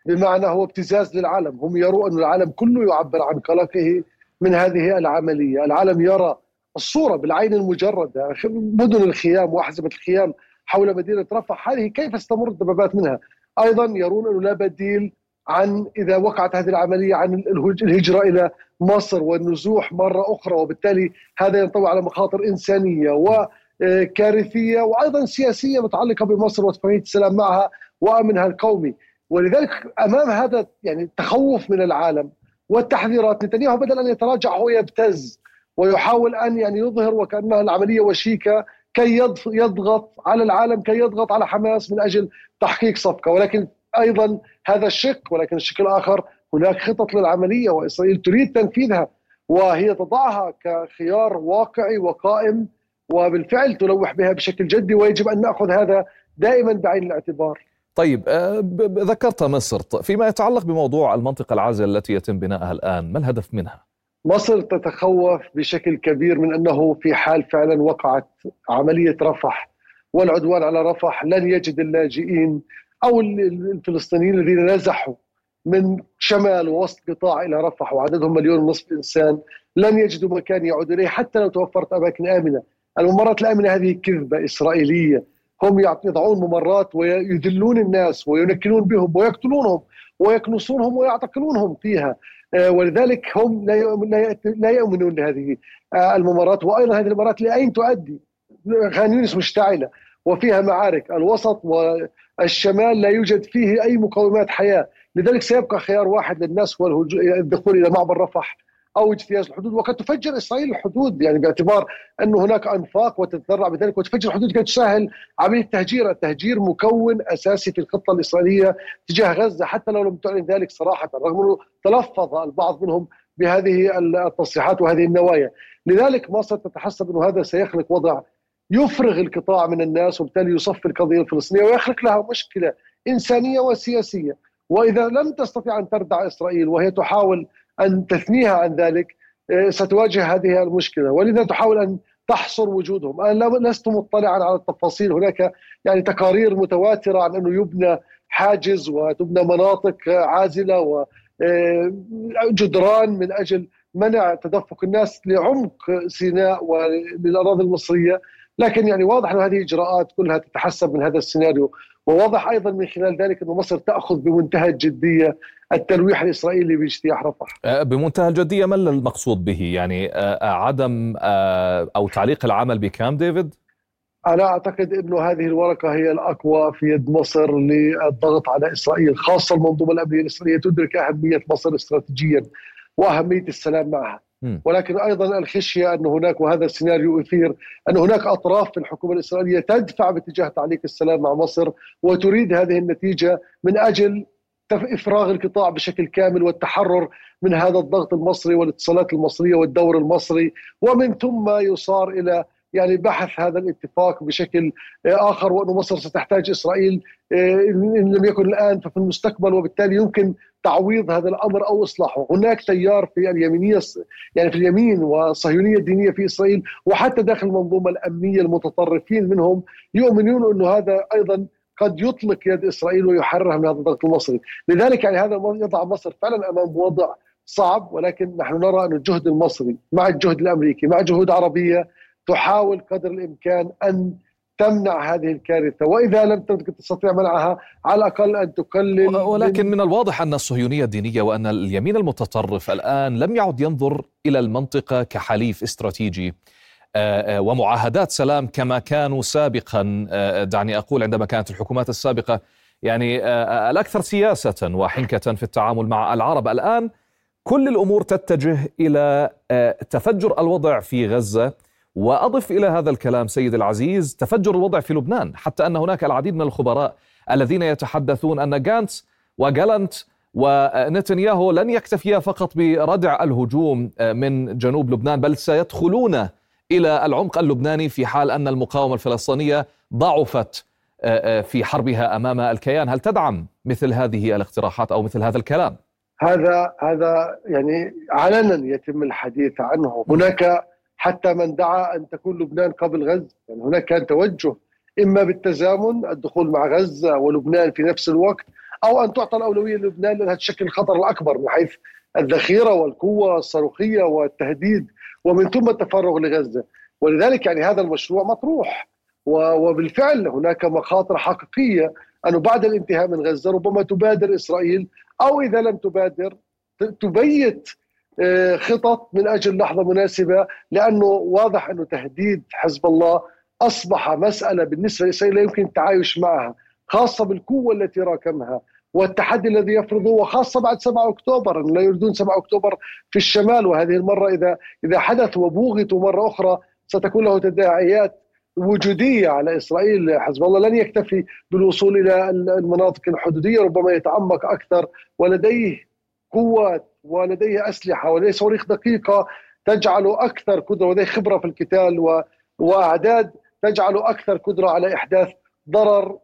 بمعنى هو ابتزاز للعالم. هم يروا أن العالم كله يعبر عن قلقه من هذه العملية. العالم يرى الصورة بالعين المجردة مدن الخيام وأحزمة الخيام حول مدينة رفح. هذه كيف استمر الدبابات منها؟ أيضا يرون أنه لا بديل عن إذا وقعت هذه العملية عن الهجرة إلى مصر والنزوح مرة أخرى وبالتالي هذا ينطوي على مخاطر إنسانية وكارثية وأيضا سياسية متعلقة بمصر واتفاقيه السلام معها وأمنها القومي. ولذلك أمام هذا يعني التخوف من العالم والتحذيرات نتنياهو بدل أن يتراجع هو يبتز ويحاول أن يعني يظهر وكأنها العملية وشيكة كي يضغط على العالم كي يضغط على حماس من أجل تحقيق صفقة ولكن أيضا هذا الشق ولكن الشق الآخر هناك خطط للعملية وإسرائيل تريد تنفيذها وهي تضعها كخيار واقعي وقائم وبالفعل تلوح بها بشكل جدي ويجب أن نأخذ هذا دائما بعين الاعتبار. طيب آه، ذكرت مصر فيما يتعلق بموضوع المنطقة العازله التي يتم بنائها الآن ما الهدف منها؟ مصر تتخوف بشكل كبير من أنه في حال فعلا وقعت عملية رفح والعدوان على رفح لن يجد اللاجئين أو الفلسطينيين الذين نزحوا من شمال ووسط قطاع إلى رفح وعددهم مليون ونصف إنسان لن يجدوا مكان يعودوا إليه حتى لو توفرت أماكن آمنة. الممرات الآمنة هذه كذبة إسرائيلية هم يضعون ممرات ويدلون الناس وينكلون بهم ويقتلونهم ويكنسونهم ويعتقلونهم فيها ولذلك هم لا يؤمنون بهذه آه، الممرات وأيضا هذه الممرات لأين تؤدي؟ خان يونس مشتعلة وفيها معارك الوسط والشمال لا يوجد فيه أي مقومات حياة لذلك سيبقى خيار واحد للناس هو الدخول إلى معبر رفح أو اجتياز الحدود وقد تفجر إسرائيل الحدود يعني باعتبار انه هناك أنفاق وتتذرع بذلك وتفجر الحدود كي تسهل عملية التهجير، التهجير مكون أساسي في الخطة الإسرائيلية تجاه غزة حتى لو لم تعلن ذلك صراحة رغم أنه تلفظ البعض منهم بهذه التصريحات وهذه النوايا، لذلك مصر تتحسب أنه هذا سيخلق وضع يفرغ القطاع من الناس وبالتالي يصفي القضية الفلسطينية ويخلق لها مشكلة إنسانية وسياسية، وإذا لم تستطيع أن تردع إسرائيل وهي تحاول أن تثنيها عن ذلك آه، ستواجه هذه المشكلة. ولذا تحاول أن تحصر وجودهم. أنا لست مطلعا على التفاصيل. هناك يعني تقارير متواترة عن أنه يبنى حاجز وتبنى مناطق عازلة وجدران آه، من أجل منع تدفق الناس لعمق سيناء وللاراضي المصرية. لكن يعني واضح أن هذه إجراءات كلها تتحسب من هذا السيناريو. وواضح أيضا من خلال ذلك أن مصر تأخذ بمنتهى الجدية التلويح الإسرائيلي باجتياح رفح. أه، بمنتهى الجدية ما المقصود به؟ يعني أه، أه، عدم أو تعليق العمل بكام ديفيد؟ أنا أعتقد انه هذه الورقة هي الأقوى في يد مصر للضغط على إسرائيل، خاصة المنظومة الأمنية الإسرائيلية تدرك أهمية مصر استراتيجيا وأهمية السلام معها. ولكن أيضا الخشية أن هناك وهذا السيناريو يثير أن هناك أطراف في الحكومة الإسرائيلية تدفع باتجاه تعليق السلام مع مصر وتريد هذه النتيجة من أجل إفراغ القطاع بشكل كامل والتحرر من هذا الضغط المصري والاتصالات المصرية والدور المصري ومن ثم يصار إلى يعني بحث هذا الاتفاق بشكل آخر وأن مصر ستحتاج إسرائيل إن لم يكن الآن ففي المستقبل وبالتالي يمكن تعويض هذا الأمر أو إصلاحه، هناك تيار في اليمينية يعني في اليمين والصهيونيه الدينية في إسرائيل وحتى داخل المنظومة الأمنية المتطرفين منهم يؤمنون انه هذا أيضا قد يطلق يد إسرائيل ويحررها من هذا الضغط المصري، لذلك يعني هذا يضع مصر فعلا أمام وضع صعب ولكن نحن نرى أن الجهد المصري مع الجهد الأمريكي مع جهود عربية تحاول قدر الإمكان أن تمنع هذه الكارثة. وإذا لم تستطيع منعها على الأقل أن تقلل ولكن من الواضح أن الصهيونية الدينية وأن اليمين المتطرف الآن لم يعد ينظر إلى المنطقة كحليف استراتيجي. ومعاهدات سلام كما كانوا سابقا. آه، دعني أقول عندما كانت الحكومات السابقة يعني الأكثر سياسة وحنكة في التعامل مع العرب. الآن كل الأمور تتجه إلى تفجر الوضع في غزة. وأضف إلى هذا الكلام سيد العزيز تفجر الوضع في لبنان حتى أن هناك العديد من الخبراء الذين يتحدثون أن جانتس وجالنت ونتنياهو لن يكتفيا فقط بردع الهجوم من جنوب لبنان بل سيدخلون إلى العمق اللبناني في حال أن المقاومة الفلسطينية ضعفت في حربها أمام الكيان، هل تدعم مثل هذه الاقتراحات أو مثل هذا الكلام؟ هذا هذا يعني علنا يتم الحديث عنه، هناك حتى من دعا أن تكون لبنان قبل غزة، يعني هناك كان توجه إما بالتزامن الدخول مع غزة ولبنان في نفس الوقت أو أن تعطى الأولوية للبنان لأنها تشكل الخطر الاكبر من حيث الذخيرة والقوة الصاروخية والتهديد. ومن ثم التفرغ لغزة، ولذلك يعني هذا المشروع مطروح. وبالفعل هناك مخاطر حقيقية أنه بعد الانتهاء من غزة ربما تبادر إسرائيل أو إذا لم تبادر تبيت آه، خطط من أجل لحظة مناسبة لأنه واضح أنه تهديد حزب الله أصبح مسألة بالنسبة لإسرائيل لا يمكن التعايش معها خاصة بالقوة التي راكمها. والتحدي الذي يفرضه وخاصة بعد 7 أكتوبر لا يريدون 7 أكتوبر في الشمال وهذه المرة إذا إذا حدث وبوغتوا مرة أخرى ستكون له تداعيات وجودية على إسرائيل حزب الله لن يكتفي بالوصول إلى المناطق الحدودية ربما يتعمق أكثر ولديه قوات ولديه أسلحة ولديه صواريخ دقيقة تجعله أكثر قدرة ولديه خبرة في القتال. وأعداد تجعله أكثر قدرة على إحداث ضرر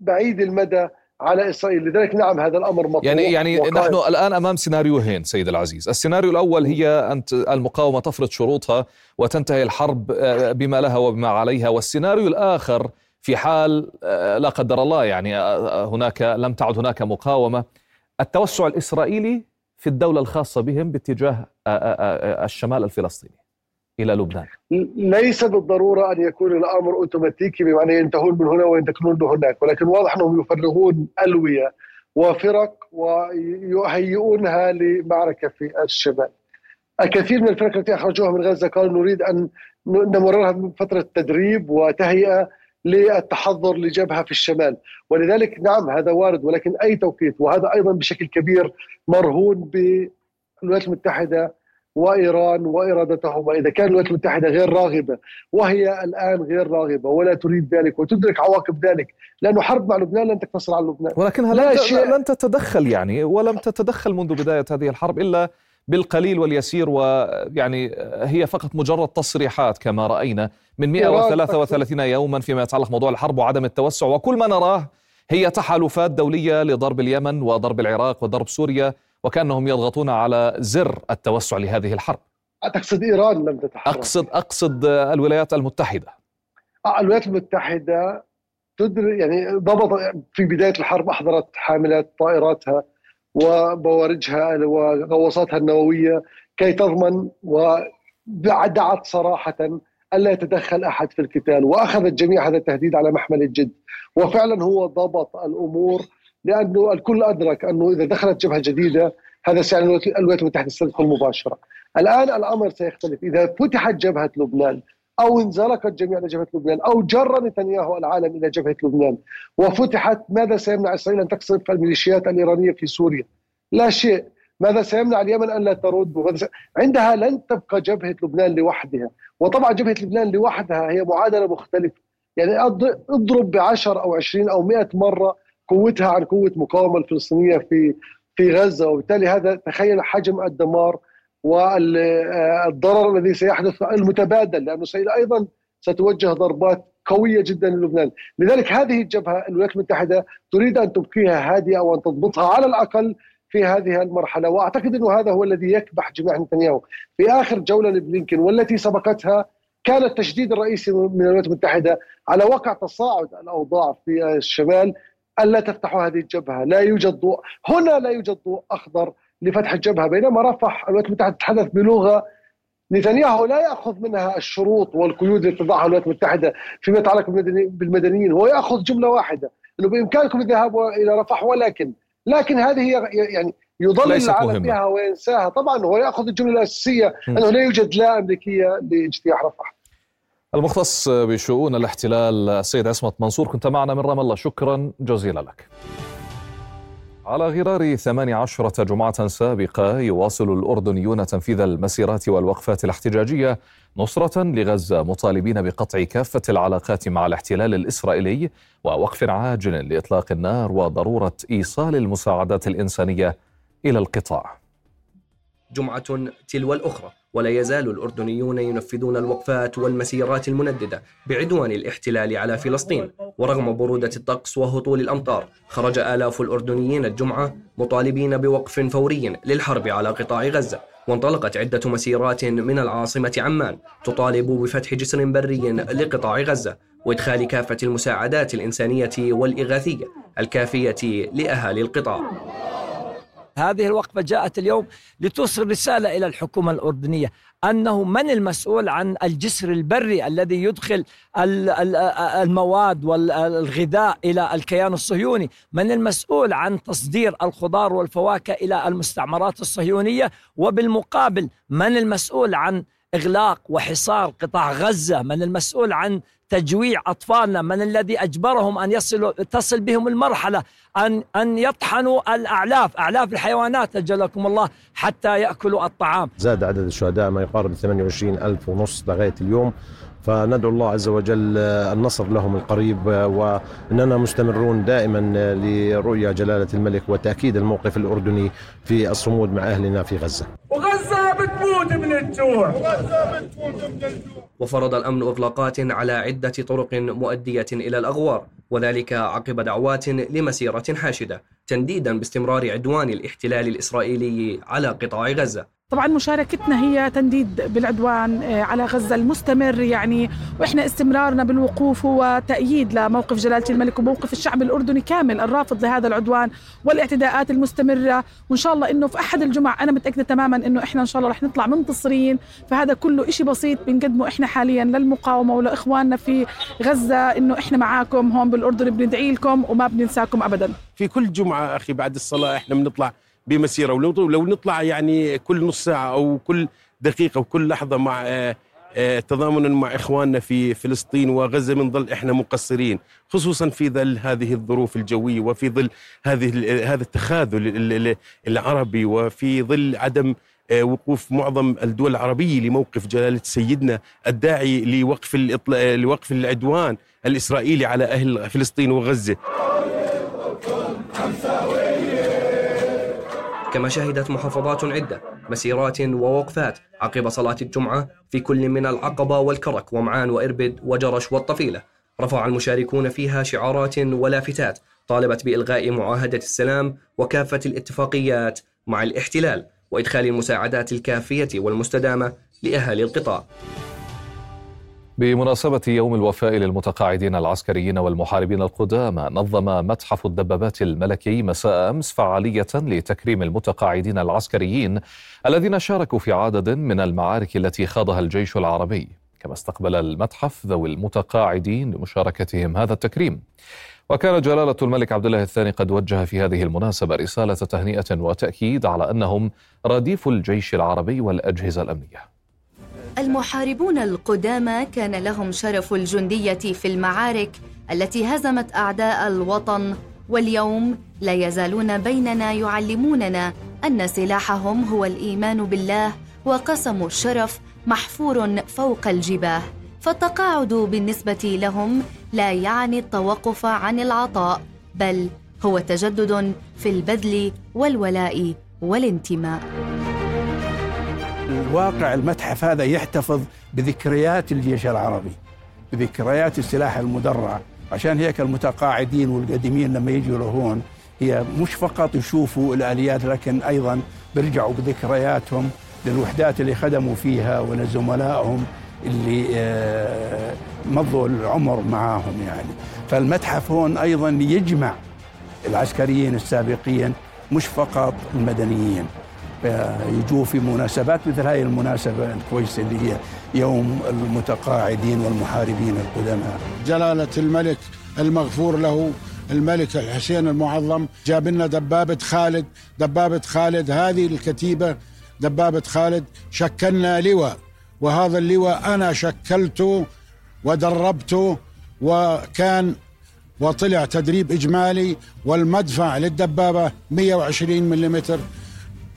بعيد المدى على إسرائيل، لذلك نعم هذا الأمر مطروح يعني يعني وقائد. نحن الآن أمام سيناريوهين سيد العزيز، السيناريو الأول هي أن المقاومة تفرض شروطها وتنتهي الحرب آه، بما لها وبما عليها، والسيناريو الآخر في حال آه، لا قدر الله يعني آه، هناك لم تعد هناك مقاومة. التوسع الإسرائيلي في الدولة الخاصة بهم باتجاه الشمال الفلسطيني. إلى لبنان. ليس بالضرورة أن يكون الأمر أوتوماتيكي بمعنى ينتهون من هنا وينتقلون من هناك ولكن واضح أنهم يفرغون ألوية وفرق ويهيئونها لمعركة في الشمال. الكثير من الفرق التي أخرجوها من غزة قالوا نريد أن نمررها من فترة تدريب وتهيئة للتحضر لجبهة في الشمال. ولذلك نعم هذا وارد ولكن أي توقيت؟ وهذا أيضا بشكل كبير مرهون بالولايات المتحدة وإيران وإرادتهم وإذا كان الولايات المتحدة غير راغبة وهي الآن غير راغبة ولا تريد ذلك وتدرك عواقب ذلك. لأنه حرب مع لبنان لن تقتصر على لبنان. ولكنها لا شيء. لن تتدخل يعني ولم تتدخل منذ بداية هذه الحرب إلا بالقليل واليسير ويعني هي فقط مجرد تصريحات كما رأينا من 133 يوما فيما يتعلق موضوع الحرب وعدم التوسع. وكل ما نراه هي تحالفات دولية لضرب اليمن وضرب العراق وضرب سوريا وكأنهم يضغطون على زر التوسع لهذه الحرب. تقصد إيران لم تتحرك. اقصد أقصد الولايات المتحدة. آه الولايات المتحدة تدر يعني ضبط في بداية الحرب أحضرت حاملات طائراتها وبوارجها وغواصاتها النووية كي تضمن ودعت صراحة الا يتدخل أحد في القتال وأخذت جميع هذا التهديد على محمل الجد. وفعلا هو ضبط الأمور لأنه الكل أدرك أنه إذا دخلت جبهة جديدة هذا سيعني الولايات المتحده ستدخل مباشره. الآن الأمر سيختلف إذا فتحت جبهة لبنان أو انزلقت جميع جبهة لبنان أو جر نتنياهو العالم إلى جبهة لبنان وفتحت ماذا سيمنع إسرائيل أن تقصف الميليشيات الإيرانية في سوريا؟ لا شيء. ماذا سيمنع اليمن أن لا ترد؟ عندها لن تبقى جبهة لبنان لوحدها، وطبعا جبهة لبنان لوحدها هي معادلة مختلفة، يعني اضرب ب 10 أو 20 أو 100 مرة قوتها عن قوة مقاومة الفلسطينية في في غزة. وبالتالي هذا تخيل حجم الدمار والضرر الذي سيحدث المتبادل لأنه اسرائيل أيضا ستوجه ضربات قوية جدا للبنان، لذلك هذه الجبهة الولايات المتحدة تريد أن تبقيها هادئة وأن تضبطها على الأقل في هذه المرحلة. وأعتقد أنه هذا هو الذي يكبح جماح نتنياهو. في آخر جولة لبلينكن والتي سبقتها كان التشديد الرئيسي من الولايات المتحدة على وقع تصاعد الأوضاع في الشمال. ألا تفتحوا هذه الجبهة، لا يوجد ضوء، هنا لا يوجد ضوء أخضر لفتح الجبهة، بينما رفح الولايات المتحدة تتحدث بلغة نتنياهو لا يأخذ منها الشروط والقيود التي تضعها الولايات المتحدة فيما يتعلق بالمدنيين، هو يأخذ جملة واحدة إنه بإمكانكم الذهاب إلى رفح ولكن لكن هذه يعني يضلل العالم بها وينساها، طبعا هو يأخذ الجملة الأساسية انه لا يوجد لا أمريكية لإجتياح رفح. المختص بشؤون الاحتلال السيد عصمت منصور كنت معنا من رام الله. شكرا جزيلا لك. على غرار 18 جمعة سابقة يواصل الأردنيون تنفيذ المسيرات والوقفات الاحتجاجية نصرة لغزة مطالبين بقطع كافة العلاقات مع الاحتلال الإسرائيلي ووقف عاجل لإطلاق النار وضرورة إيصال المساعدات الإنسانية إلى القطاع. جمعة تلو الأخرى. ولا يزال الأردنيون ينفذون الوقفات والمسيرات المنددة بعدوان الاحتلال على فلسطين ورغم برودة الطقس وهطول الأمطار خرج آلاف الأردنيين الجمعة مطالبين بوقف فوري للحرب على قطاع غزة وانطلقت عدة مسيرات من العاصمة عمان تطالب بفتح جسر بري لقطاع غزة وإدخال كافة المساعدات الإنسانية والإغاثية الكافية لأهالي القطاع. هذه الوقفة جاءت اليوم لتوصل رسالة إلى الحكومة الأردنية أنه من المسؤول عن الجسر البري الذي يدخل المواد والغذاء إلى الكيان الصهيوني؟ من المسؤول عن تصدير الخضار والفواكه إلى المستعمرات الصهيونية؟ وبالمقابل من المسؤول عن إغلاق وحصار قطاع غزة؟ من المسؤول عن تجويع أطفالنا من الذي أجبرهم أن يصلوا تصل بهم المرحلة أن أن يطحنوا الأعلاف أعلاف الحيوانات أجلكم الله حتى يأكلوا الطعام زاد عدد الشهداء ما يقارب 28 ألف ونص لغاية اليوم فندعو الله عز وجل النصر لهم القريب وإننا مستمرون دائما لرؤيا جلالة الملك وتأكيد الموقف الأردني في الصمود مع أهلنا في غزة. وغزه بتموت من الجوع. وغزة بتموت من الجوع. وفرض الأمن إطلاقات على عدة طرق مؤدية إلى الأغوار وذلك عقب دعوات لمسيرة حاشدة تنديدا باستمرار عدوان الاحتلال الإسرائيلي على قطاع غزة. طبعا مشاركتنا هي تنديد بالعدوان آه، على غزة المستمر يعني وإحنا استمرارنا بالوقوف هو تأييد لموقف جلالة الملك وموقف الشعب الأردني كامل الرافض لهذا العدوان والاعتداءات المستمرة. وإن شاء الله إنه في أحد الجمع أنا متأكدة تماما إنه إحنا إن شاء الله رح نطلع منتصرين. فهذا كله إشي بسيط بنقدمه إحنا حاليا للمقاومة ولإخواننا في غزة إنه إحنا معاكم هون بالأردن بندعي لكم وما بننساكم أبدا. في كل جمعة أخي بعد الصلاة إحنا بنطلع بمسيرة. ولو لو نطلع يعني كل نص ساعة أو كل دقيقة وكل لحظة مع آه، آه، تضامنا مع إخواننا في فلسطين وغزة بنظل إحنا مقصرين خصوصا في ظل هذه الظروف الجوية وفي ظل هذه هذا التخاذل العربي وفي ظل عدم آه، وقوف معظم الدول العربية لموقف جلالة سيدنا الداعي لوقف لوقف العدوان الإسرائيلي على أهل فلسطين وغزة. كما شهدت محافظات عدة مسيرات ووقفات عقب صلاة الجمعة في كل من العقبة والكرك ومعان وإربد وجرش والطفيلة. رفع المشاركون فيها شعارات ولافتات طالبت بإلغاء معاهدة السلام وكافة الاتفاقيات مع الاحتلال وإدخال المساعدات الكافية والمستدامة لأهالي القطاع. بمناسبة يوم الوفاء للمتقاعدين العسكريين والمحاربين القدامى نظم متحف الدبابات الملكي مساء أمس فعالية لتكريم المتقاعدين العسكريين الذين شاركوا في عدد من المعارك التي خاضها الجيش العربي. كما استقبل المتحف ذوي المتقاعدين لمشاركتهم هذا التكريم. وكان جلالة الملك عبد الله الثاني قد وجه في هذه المناسبة رسالة تهنئة وتأكيد على أنهم رديف الجيش العربي والأجهزة الأمنية. المحاربون القدامى كان لهم شرف الجندية في المعارك التي هزمت أعداء الوطن واليوم لا يزالون بيننا يعلموننا أن سلاحهم هو الإيمان بالله وقسم الشرف محفور فوق الجباه فالتقاعد بالنسبة لهم لا يعني التوقف عن العطاء بل هو تجدد في البذل والولاء والانتماء. الواقع المتحف هذا يحتفظ بذكريات الجيش العربي بذكريات السلاح المدرع عشان هيك المتقاعدين والقديمين لما يجوا لهون هي مش فقط يشوفوا الآليات لكن أيضا بيرجعوا بذكرياتهم للوحدات اللي خدموا فيها ولزملائهم اللي آه، مضوا العمر معاهم يعني. فالمتحف هون أيضا يجمع العسكريين السابقين مش فقط المدنيين. يجوا في مناسبات مثل هذه المناسبة الكويسة اللي هي يوم المتقاعدين والمحاربين القدماء. جلالة الملك المغفور له الملك الحسين المعظم جاب لنا دبابة خالد. دبابة خالد هذه الكتيبة دبابة خالد شكلنا لواء. وهذا اللواء أنا شكلته ودربته وكان وطلع تدريب إجمالي والمدفع للدبابة 120 ملم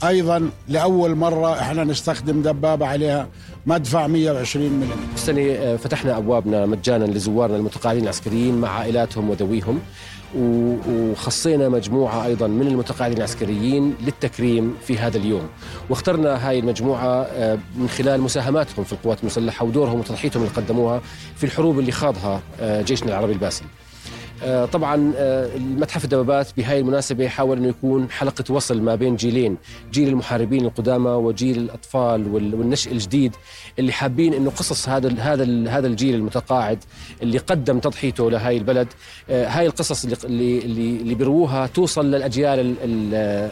أيضا لأول مرة إحنا نستخدم دبابة عليها مدفع 120 ملم. السنة فتحنا أبوابنا مجانا لزوارنا المتقاعدين العسكريين مع عائلاتهم وذويهم وخصينا مجموعة أيضا من المتقاعدين العسكريين للتكريم في هذا اليوم واخترنا هاي المجموعة آه، من خلال مساهماتهم في القوات المسلحة ودورهم وتضحيتهم اللي قدموها في الحروب اللي خاضها آه، جيشنا العربي الباسل طبعا آه، المتحف الدبابات بهاي المناسبة يحاول أنه يكون حلقة وصل ما بين جيلين جيل المحاربين القدامى وجيل الأطفال والنشء الجديد اللي حابين أنه قصص هذا هذا هذا الجيل المتقاعد اللي قدم تضحيته لهاي البلد. آه، هاي القصص اللي اللي اللي بيروها توصل للأجيال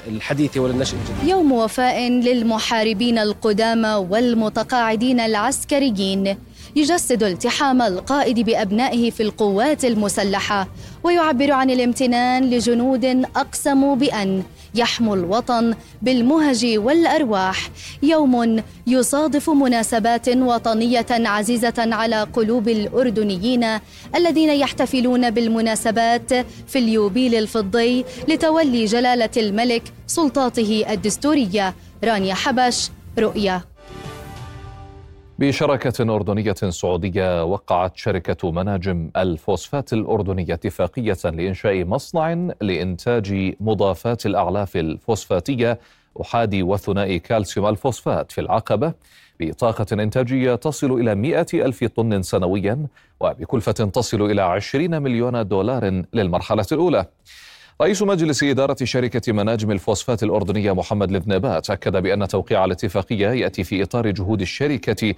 الحديثة وللنشء الجديد. يوم وفاء للمحاربين القدامى والمتقاعدين العسكريين. يجسد التحام القائد بأبنائه في القوات المسلحة ويعبر عن الامتنان لجنود أقسموا بأن يحموا الوطن بالمهج والأرواح. يوم يصادف مناسبات وطنية عزيزة على قلوب الأردنيين الذين يحتفلون بالمناسبات في اليوبيل الفضي لتولي جلالة الملك سلطاته الدستورية رانيا حبش رؤيا. بشراكة أردنية سعودية وقعت شركة مناجم الفوسفات الأردنية اتفاقية لإنشاء مصنع لإنتاج مضافات الأعلاف الفوسفاتية أحادي وثنائي كالسيوم الفوسفات في العقبة. بطاقة إنتاجية تصل إلى 100 ألف طن سنويا وبكلفة تصل إلى 20 مليون دولار للمرحلة الأولى. رئيس مجلس إدارة شركة مناجم الفوسفات الأردنية محمد الذنبات أكد بأن توقيع الاتفاقية يأتي في إطار جهود الشركة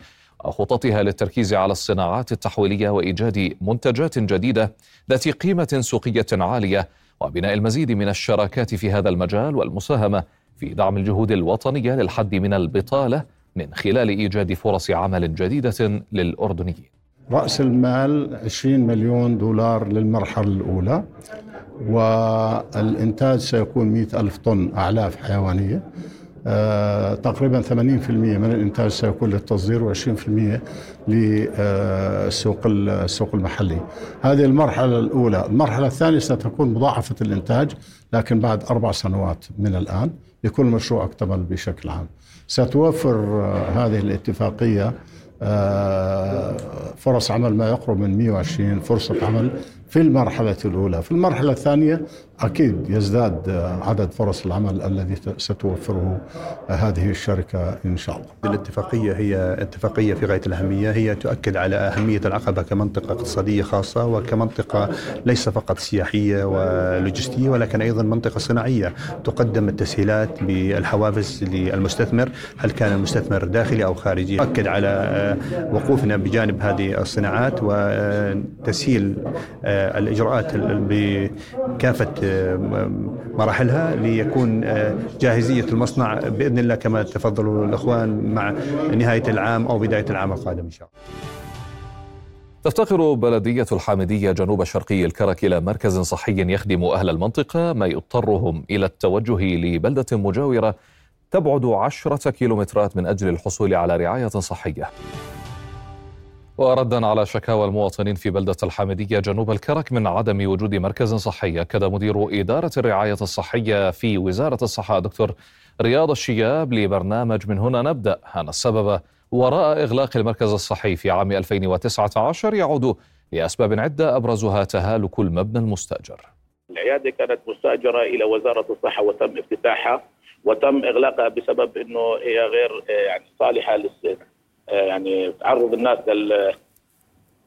وخططها للتركيز على الصناعات التحويلية وإيجاد منتجات جديدة ذات قيمة سوقية عالية وبناء المزيد من الشراكات في هذا المجال والمساهمة في دعم الجهود الوطنية للحد من البطالة من خلال إيجاد فرص عمل جديدة للأردنيين. رأس المال 20 مليون دولار للمرحلة الأولى والإنتاج سيكون 100 ألف طن أعلاف حيوانية. آه، تقريبا 80% من الإنتاج سيكون للتصدير و20% للسوق السوق المحلي. هذه المرحلة الأولى. المرحلة الثانية ستكون مضاعفة الإنتاج لكن بعد أربع سنوات من الآن لكل مشروع أكتمل بشكل عام. ستوفر آه، هذه الاتفاقية آه، فرص عمل ما يقرب من 120 فرصة عمل في المرحلة الأولى. في المرحلة الثانية أكيد يزداد عدد فرص العمل الذي ستوفره هذه الشركة إن شاء الله. الاتفاقية هي اتفاقية في غاية الأهمية. هي تؤكد على أهمية العقبة كمنطقة اقتصادية خاصة وكمنطقة ليس فقط سياحية ولوجستية ولكن أيضا منطقة صناعية تقدم التسهيلات بالحوافز للمستثمر. هل كان المستثمر داخلي أو خارجي؟ تؤكد على وقوفنا بجانب هذه الصناعات وتسهيل الإجراءات بكافة مراحلها ليكون جاهزية المصنع بإذن الله كما تفضلوا الأخوان مع نهاية العام أو بداية العام القادم إن شاء الله. تفتقر بلدية الحامدية جنوب شرقي الكرك إلى مركز صحي يخدم أهل المنطقة ما يضطرهم إلى التوجه لبلدة مجاورة تبعد عشرة كيلومترات من أجل الحصول على رعاية صحية. وردا على شكاوى المواطنين في بلدة الحامدية جنوب الكرك من عدم وجود مركز صحي. أكد مدير إدارة الرعاية الصحية في وزارة الصحة دكتور رياض الشياب لبرنامج من هنا نبدأ. أن السبب وراء إغلاق المركز الصحي في عام 2019 يعود لأسباب عدة أبرزها تهالك المبنى المستأجر. العيادة كانت مستأجرة إلى وزارة الصحة وتم افتتاحها وتم إغلاقها بسبب أنه هي غير يعني صالحة آه، يعني تعرض الناس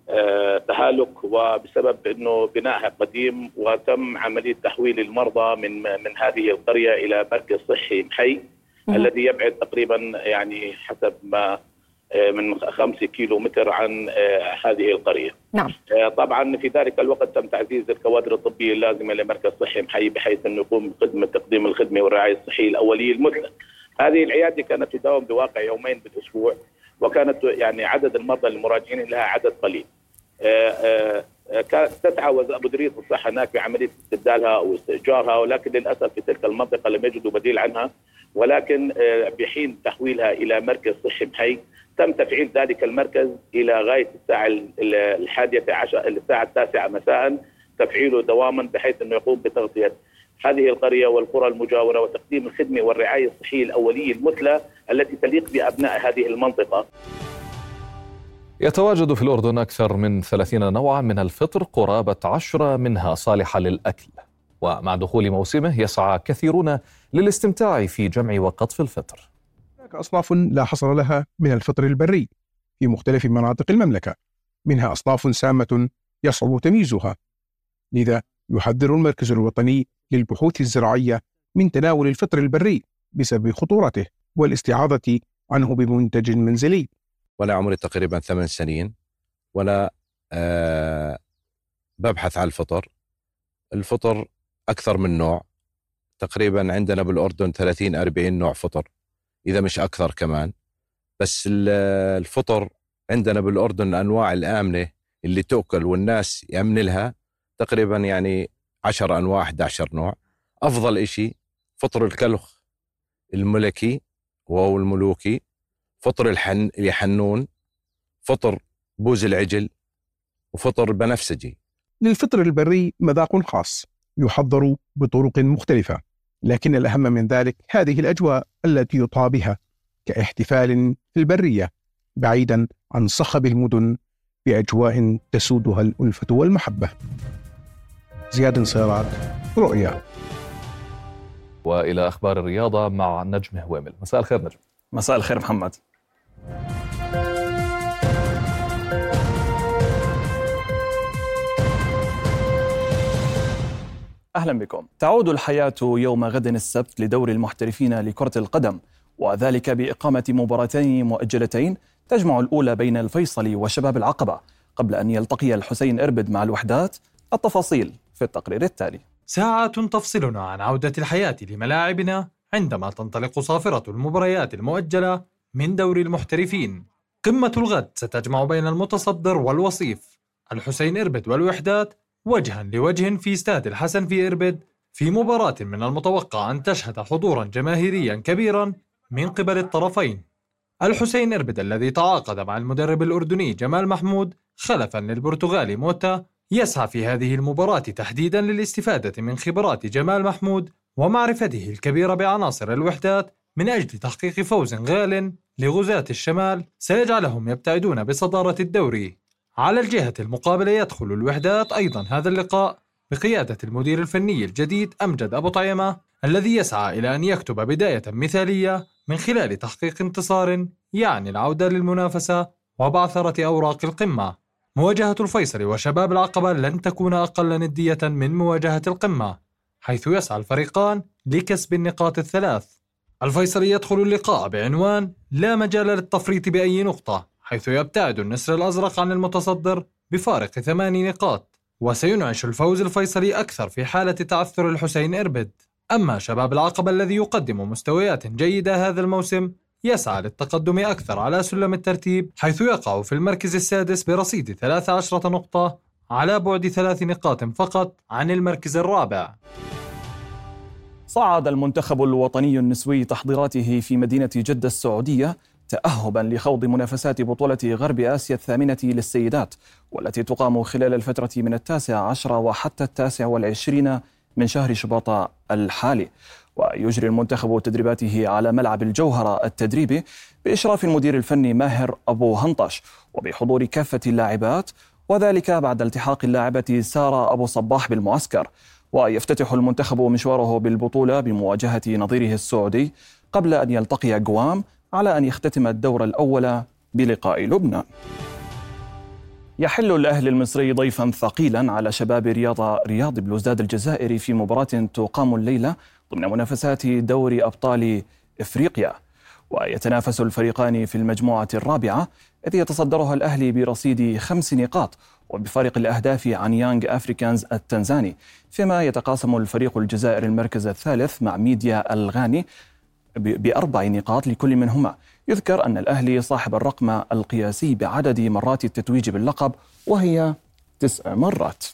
للتهالك وبسبب إنه بنائها قديم وتم عملية تحويل المرضى من من هذه القرية إلى مركز صحي محي الذي يبعد تقريبا يعني حسب ما آه، من خمسة كيلو متر عن آه، هذه القرية. نعم. طبعا في ذلك الوقت تم تعزيز الكوادر الطبية اللازمة لمركز صحي محي بحيث أنه يقوم بخدمة تقديم الخدمة والرعاية الصحية الأولية المثلى. هذه العيادة كانت تداوم بواقع يومين بالأسبوع. وكانت يعني عدد المرضى المراجعين لها عدد قليل. آه، آه، كانت تسعى مديريه الصحة هناك بعمليه استبدالها أو استئجارها ولكن للأسف في تلك المنطقة لم يجدوا بديل عنها. ولكن آه، بحين تحويلها إلى مركز صحي محي تم تفعيل ذلك المركز إلى غاية الساعة الحادية عشر الساعة التاسعة مساء تفعيله دواما بحيث إنه يقوم بتغطية. هذه القرية والقرى المجاورة وتقديم الخدمة والرعاية الصحية الأولية المثلى التي تليق بأبناء هذه المنطقة. يتواجد في الأردن أكثر من 30 نوعا من الفطر قرابة عشرة منها صالحة للأكل. ومع دخول موسمه يسعى كثيرون للاستمتاع في جمع وقطف الفطر. هناك أصناف لا حصر لها من الفطر البري في مختلف مناطق المملكة. منها أصناف سامة يصعب تمييزها. لذا يحذر المركز الوطني للبحوث الزراعية من تناول الفطر البري بسبب خطورته والاستعاضة عنه بمنتج منزلي. ولا عمري تقريبا ثمان سنين ولا أه ببحث عن الفطر. الفطر أكثر من نوع. تقريبا عندنا بالأردن 30 40 نوع فطر إذا مش أكثر كمان. بس الفطر عندنا بالأردن الأنواع الآمنة اللي تؤكل والناس يأمن لها. تقريبا يعني 10 أنواع 11 نوع. أفضل إشي فطر الكلخ الملكي وهو الملوكي فطر الحن اليحنون فطر بوز العجل وفطر البنفسجي للفطر البري مذاق خاص يحضر بطرق مختلفة لكن الأهم من ذلك هذه الأجواء التي يطهى بها كاحتفال في البرية بعيدا عن صخب المدن بأجواء تسودها الألفة والمحبة. زياد انصيرات رؤيا وإلى أخبار الرياضة مع نجم هوامل. مساء الخير نجم. مساء الخير محمد. أهلا بكم. تعود الحياة يوم غد السبت لدور المحترفين لكرة القدم وذلك بإقامة مباراتين مؤجلتين تجمع الأولى بين الفيصلي وشباب العقبة قبل أن يلتقي الحسين إربد مع الوحدات التفاصيل في التقرير التالي. ساعات تفصلنا عن عودة الحياة لملاعبنا عندما تنطلق صافرة المباريات المؤجلة من دوري المحترفين. قمة الغد ستجمع بين المتصدر والوصيف الحسين إربد والوحدات وجها لوجه في استاد الحسن في إربد في مباراة من المتوقع أن تشهد حضورا جماهيريا كبيرا من قبل الطرفين. الحسين إربد الذي تعاقد مع المدرب الأردني جمال محمود خلفا للبرتغالي موتا يسعى في هذه المباراة تحديدا للاستفادة من خبرات جمال محمود ومعرفته الكبيرة بعناصر الوحدات من أجل تحقيق فوز غال لغزاة الشمال. سيجعلهم يبتعدون بصدارة الدوري. على الجهة المقابلة يدخل الوحدات أيضا هذا اللقاء بقيادة المدير الفني الجديد أمجد أبو طعيمة الذي يسعى إلى أن يكتب بداية مثالية من خلال تحقيق انتصار يعني العودة للمنافسة وبعثرة أوراق القمة. مواجهة الفيصل وشباب العقبة لن تكون أقل ندية من مواجهة القمة حيث يسعى الفريقان لكسب النقاط الثلاث. الفيصل يدخل اللقاء بعنوان لا مجال للتفريط بأي نقطة حيث يبتعد النسر الأزرق عن المتصدر بفارق ثماني نقاط. وسينعش الفوز الفيصلي أكثر في حالة تعثر الحسين إربد. أما شباب العقبة الذي يقدم مستويات جيدة هذا الموسم يسعى للتقدم أكثر على سلم الترتيب حيث يقع في المركز السادس برصيد 13 نقطة على بعد ثلاث نقاط فقط عن المركز الرابع. صعد المنتخب الوطني النسوي تحضيراته في مدينة جدة السعودية تأهبا لخوض منافسات بطولة غرب آسيا الثامنة للسيدات والتي تقام خلال الفترة من التاسع عشر وحتى التاسع والعشرين من شهر شباط الحالي. ويجري المنتخب تدريباته على ملعب الجوهرة التدريبي بإشراف المدير الفني ماهر أبو هنطش وبحضور كافة اللاعبات وذلك بعد التحاق اللاعبة سارة أبو صباح بالمعسكر. ويفتتح المنتخب مشواره بالبطولة بمواجهة نظيره السعودي قبل أن يلتقي جوام على أن يختتم الدور الأول بلقاء لبنان. يحل الأهلي المصري ضيفا ثقيلا على شباب رياض شباب بلوزداد الجزائري في مباراة تقام الليلة ضمن منافسات دوري أبطال إفريقيا. ويتنافس الفريقان في المجموعة الرابعة إذ يتصدرها الأهلي برصيد خمس نقاط وبفارق الأهداف عن يانج أفريكانز التنزاني. فيما يتقاسم الفريق الجزائري المركز الثالث مع ميدياما الغاني بأربع نقاط لكل منهما. يذكر أن الأهلي صاحب الرقم القياسي بعدد مرات التتويج باللقب وهي تسع مرات.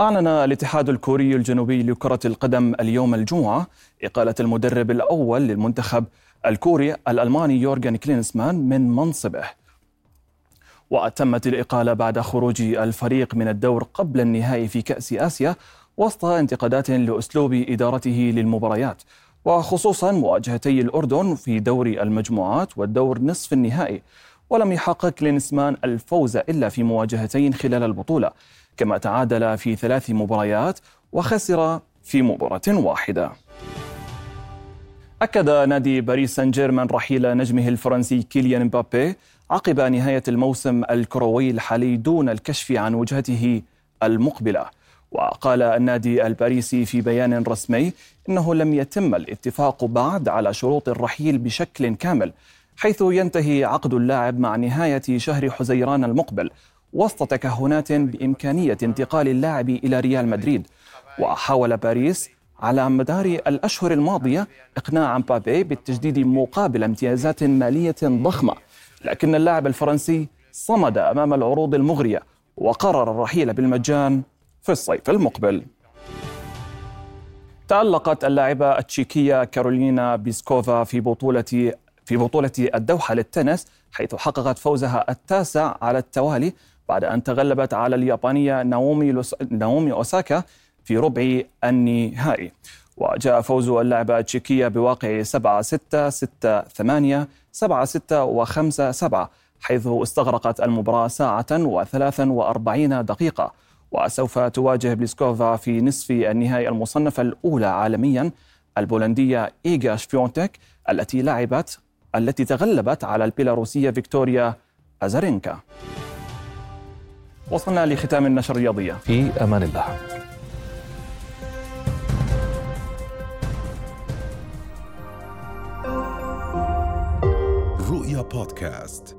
أعلن الاتحاد الكوري الجنوبي لكرة القدم اليوم الجمعة إقالة المدرب الأول للمنتخب الكوري الألماني يورغن كلينسمان من منصبه. وتمت الإقالة بعد خروج الفريق من الدور قبل النهائي في كأس آسيا وسط انتقادات لأسلوب إدارته للمباريات وخصوصا مواجهتي الأردن في دور المجموعات والدور نصف النهائي. ولم يحقق كلينسمان الفوز إلا في مواجهتين خلال البطولة كما تعادل في ثلاث مباريات وخسر في مباراة واحدة. أكد نادي باريس سان جيرمان رحيل نجمه الفرنسي كيليان مبابي عقب نهاية الموسم الكروي الحالي دون الكشف عن وجهته المقبلة. وقال النادي الباريسي في بيان رسمي إنه لم يتم الاتفاق بعد على شروط الرحيل بشكل كامل حيث ينتهي عقد اللاعب مع نهاية شهر حزيران المقبل وسط تكهنات بإمكانية انتقال اللاعب إلى ريال مدريد. وحاول باريس على مدار الأشهر الماضية إقناع مبابي بالتجديد مقابل امتيازات مالية ضخمة. لكن اللاعب الفرنسي صمد أمام العروض المغرية وقرر الرحيل بالمجان في الصيف المقبل. تألقت اللاعبة التشيكية كارولينا بيسكوفا في بطولة في بطولة الدوحة للتنس حيث حققت فوزها التاسع على التوالي بعد أن تغلبت على اليابانية ناومي, أوس... ناومي أوساكا في ربع النهائي. وجاء فوز اللاعبة التشيكية بواقع 7 6 6 8 7 6 و 5 7 حيث استغرقت المباراة ساعة و43 دقيقة. وسوف تواجه بليسكوفا في نصف النهائي المصنفة الأولى عالميا البولندية إيغا شفيونتك التي لعبت التي تغلبت على البيلاروسية فيكتوريا أزارينكا. وصلنا لختام النشر الرياضية. في أمان الله. رؤيا بودكاست.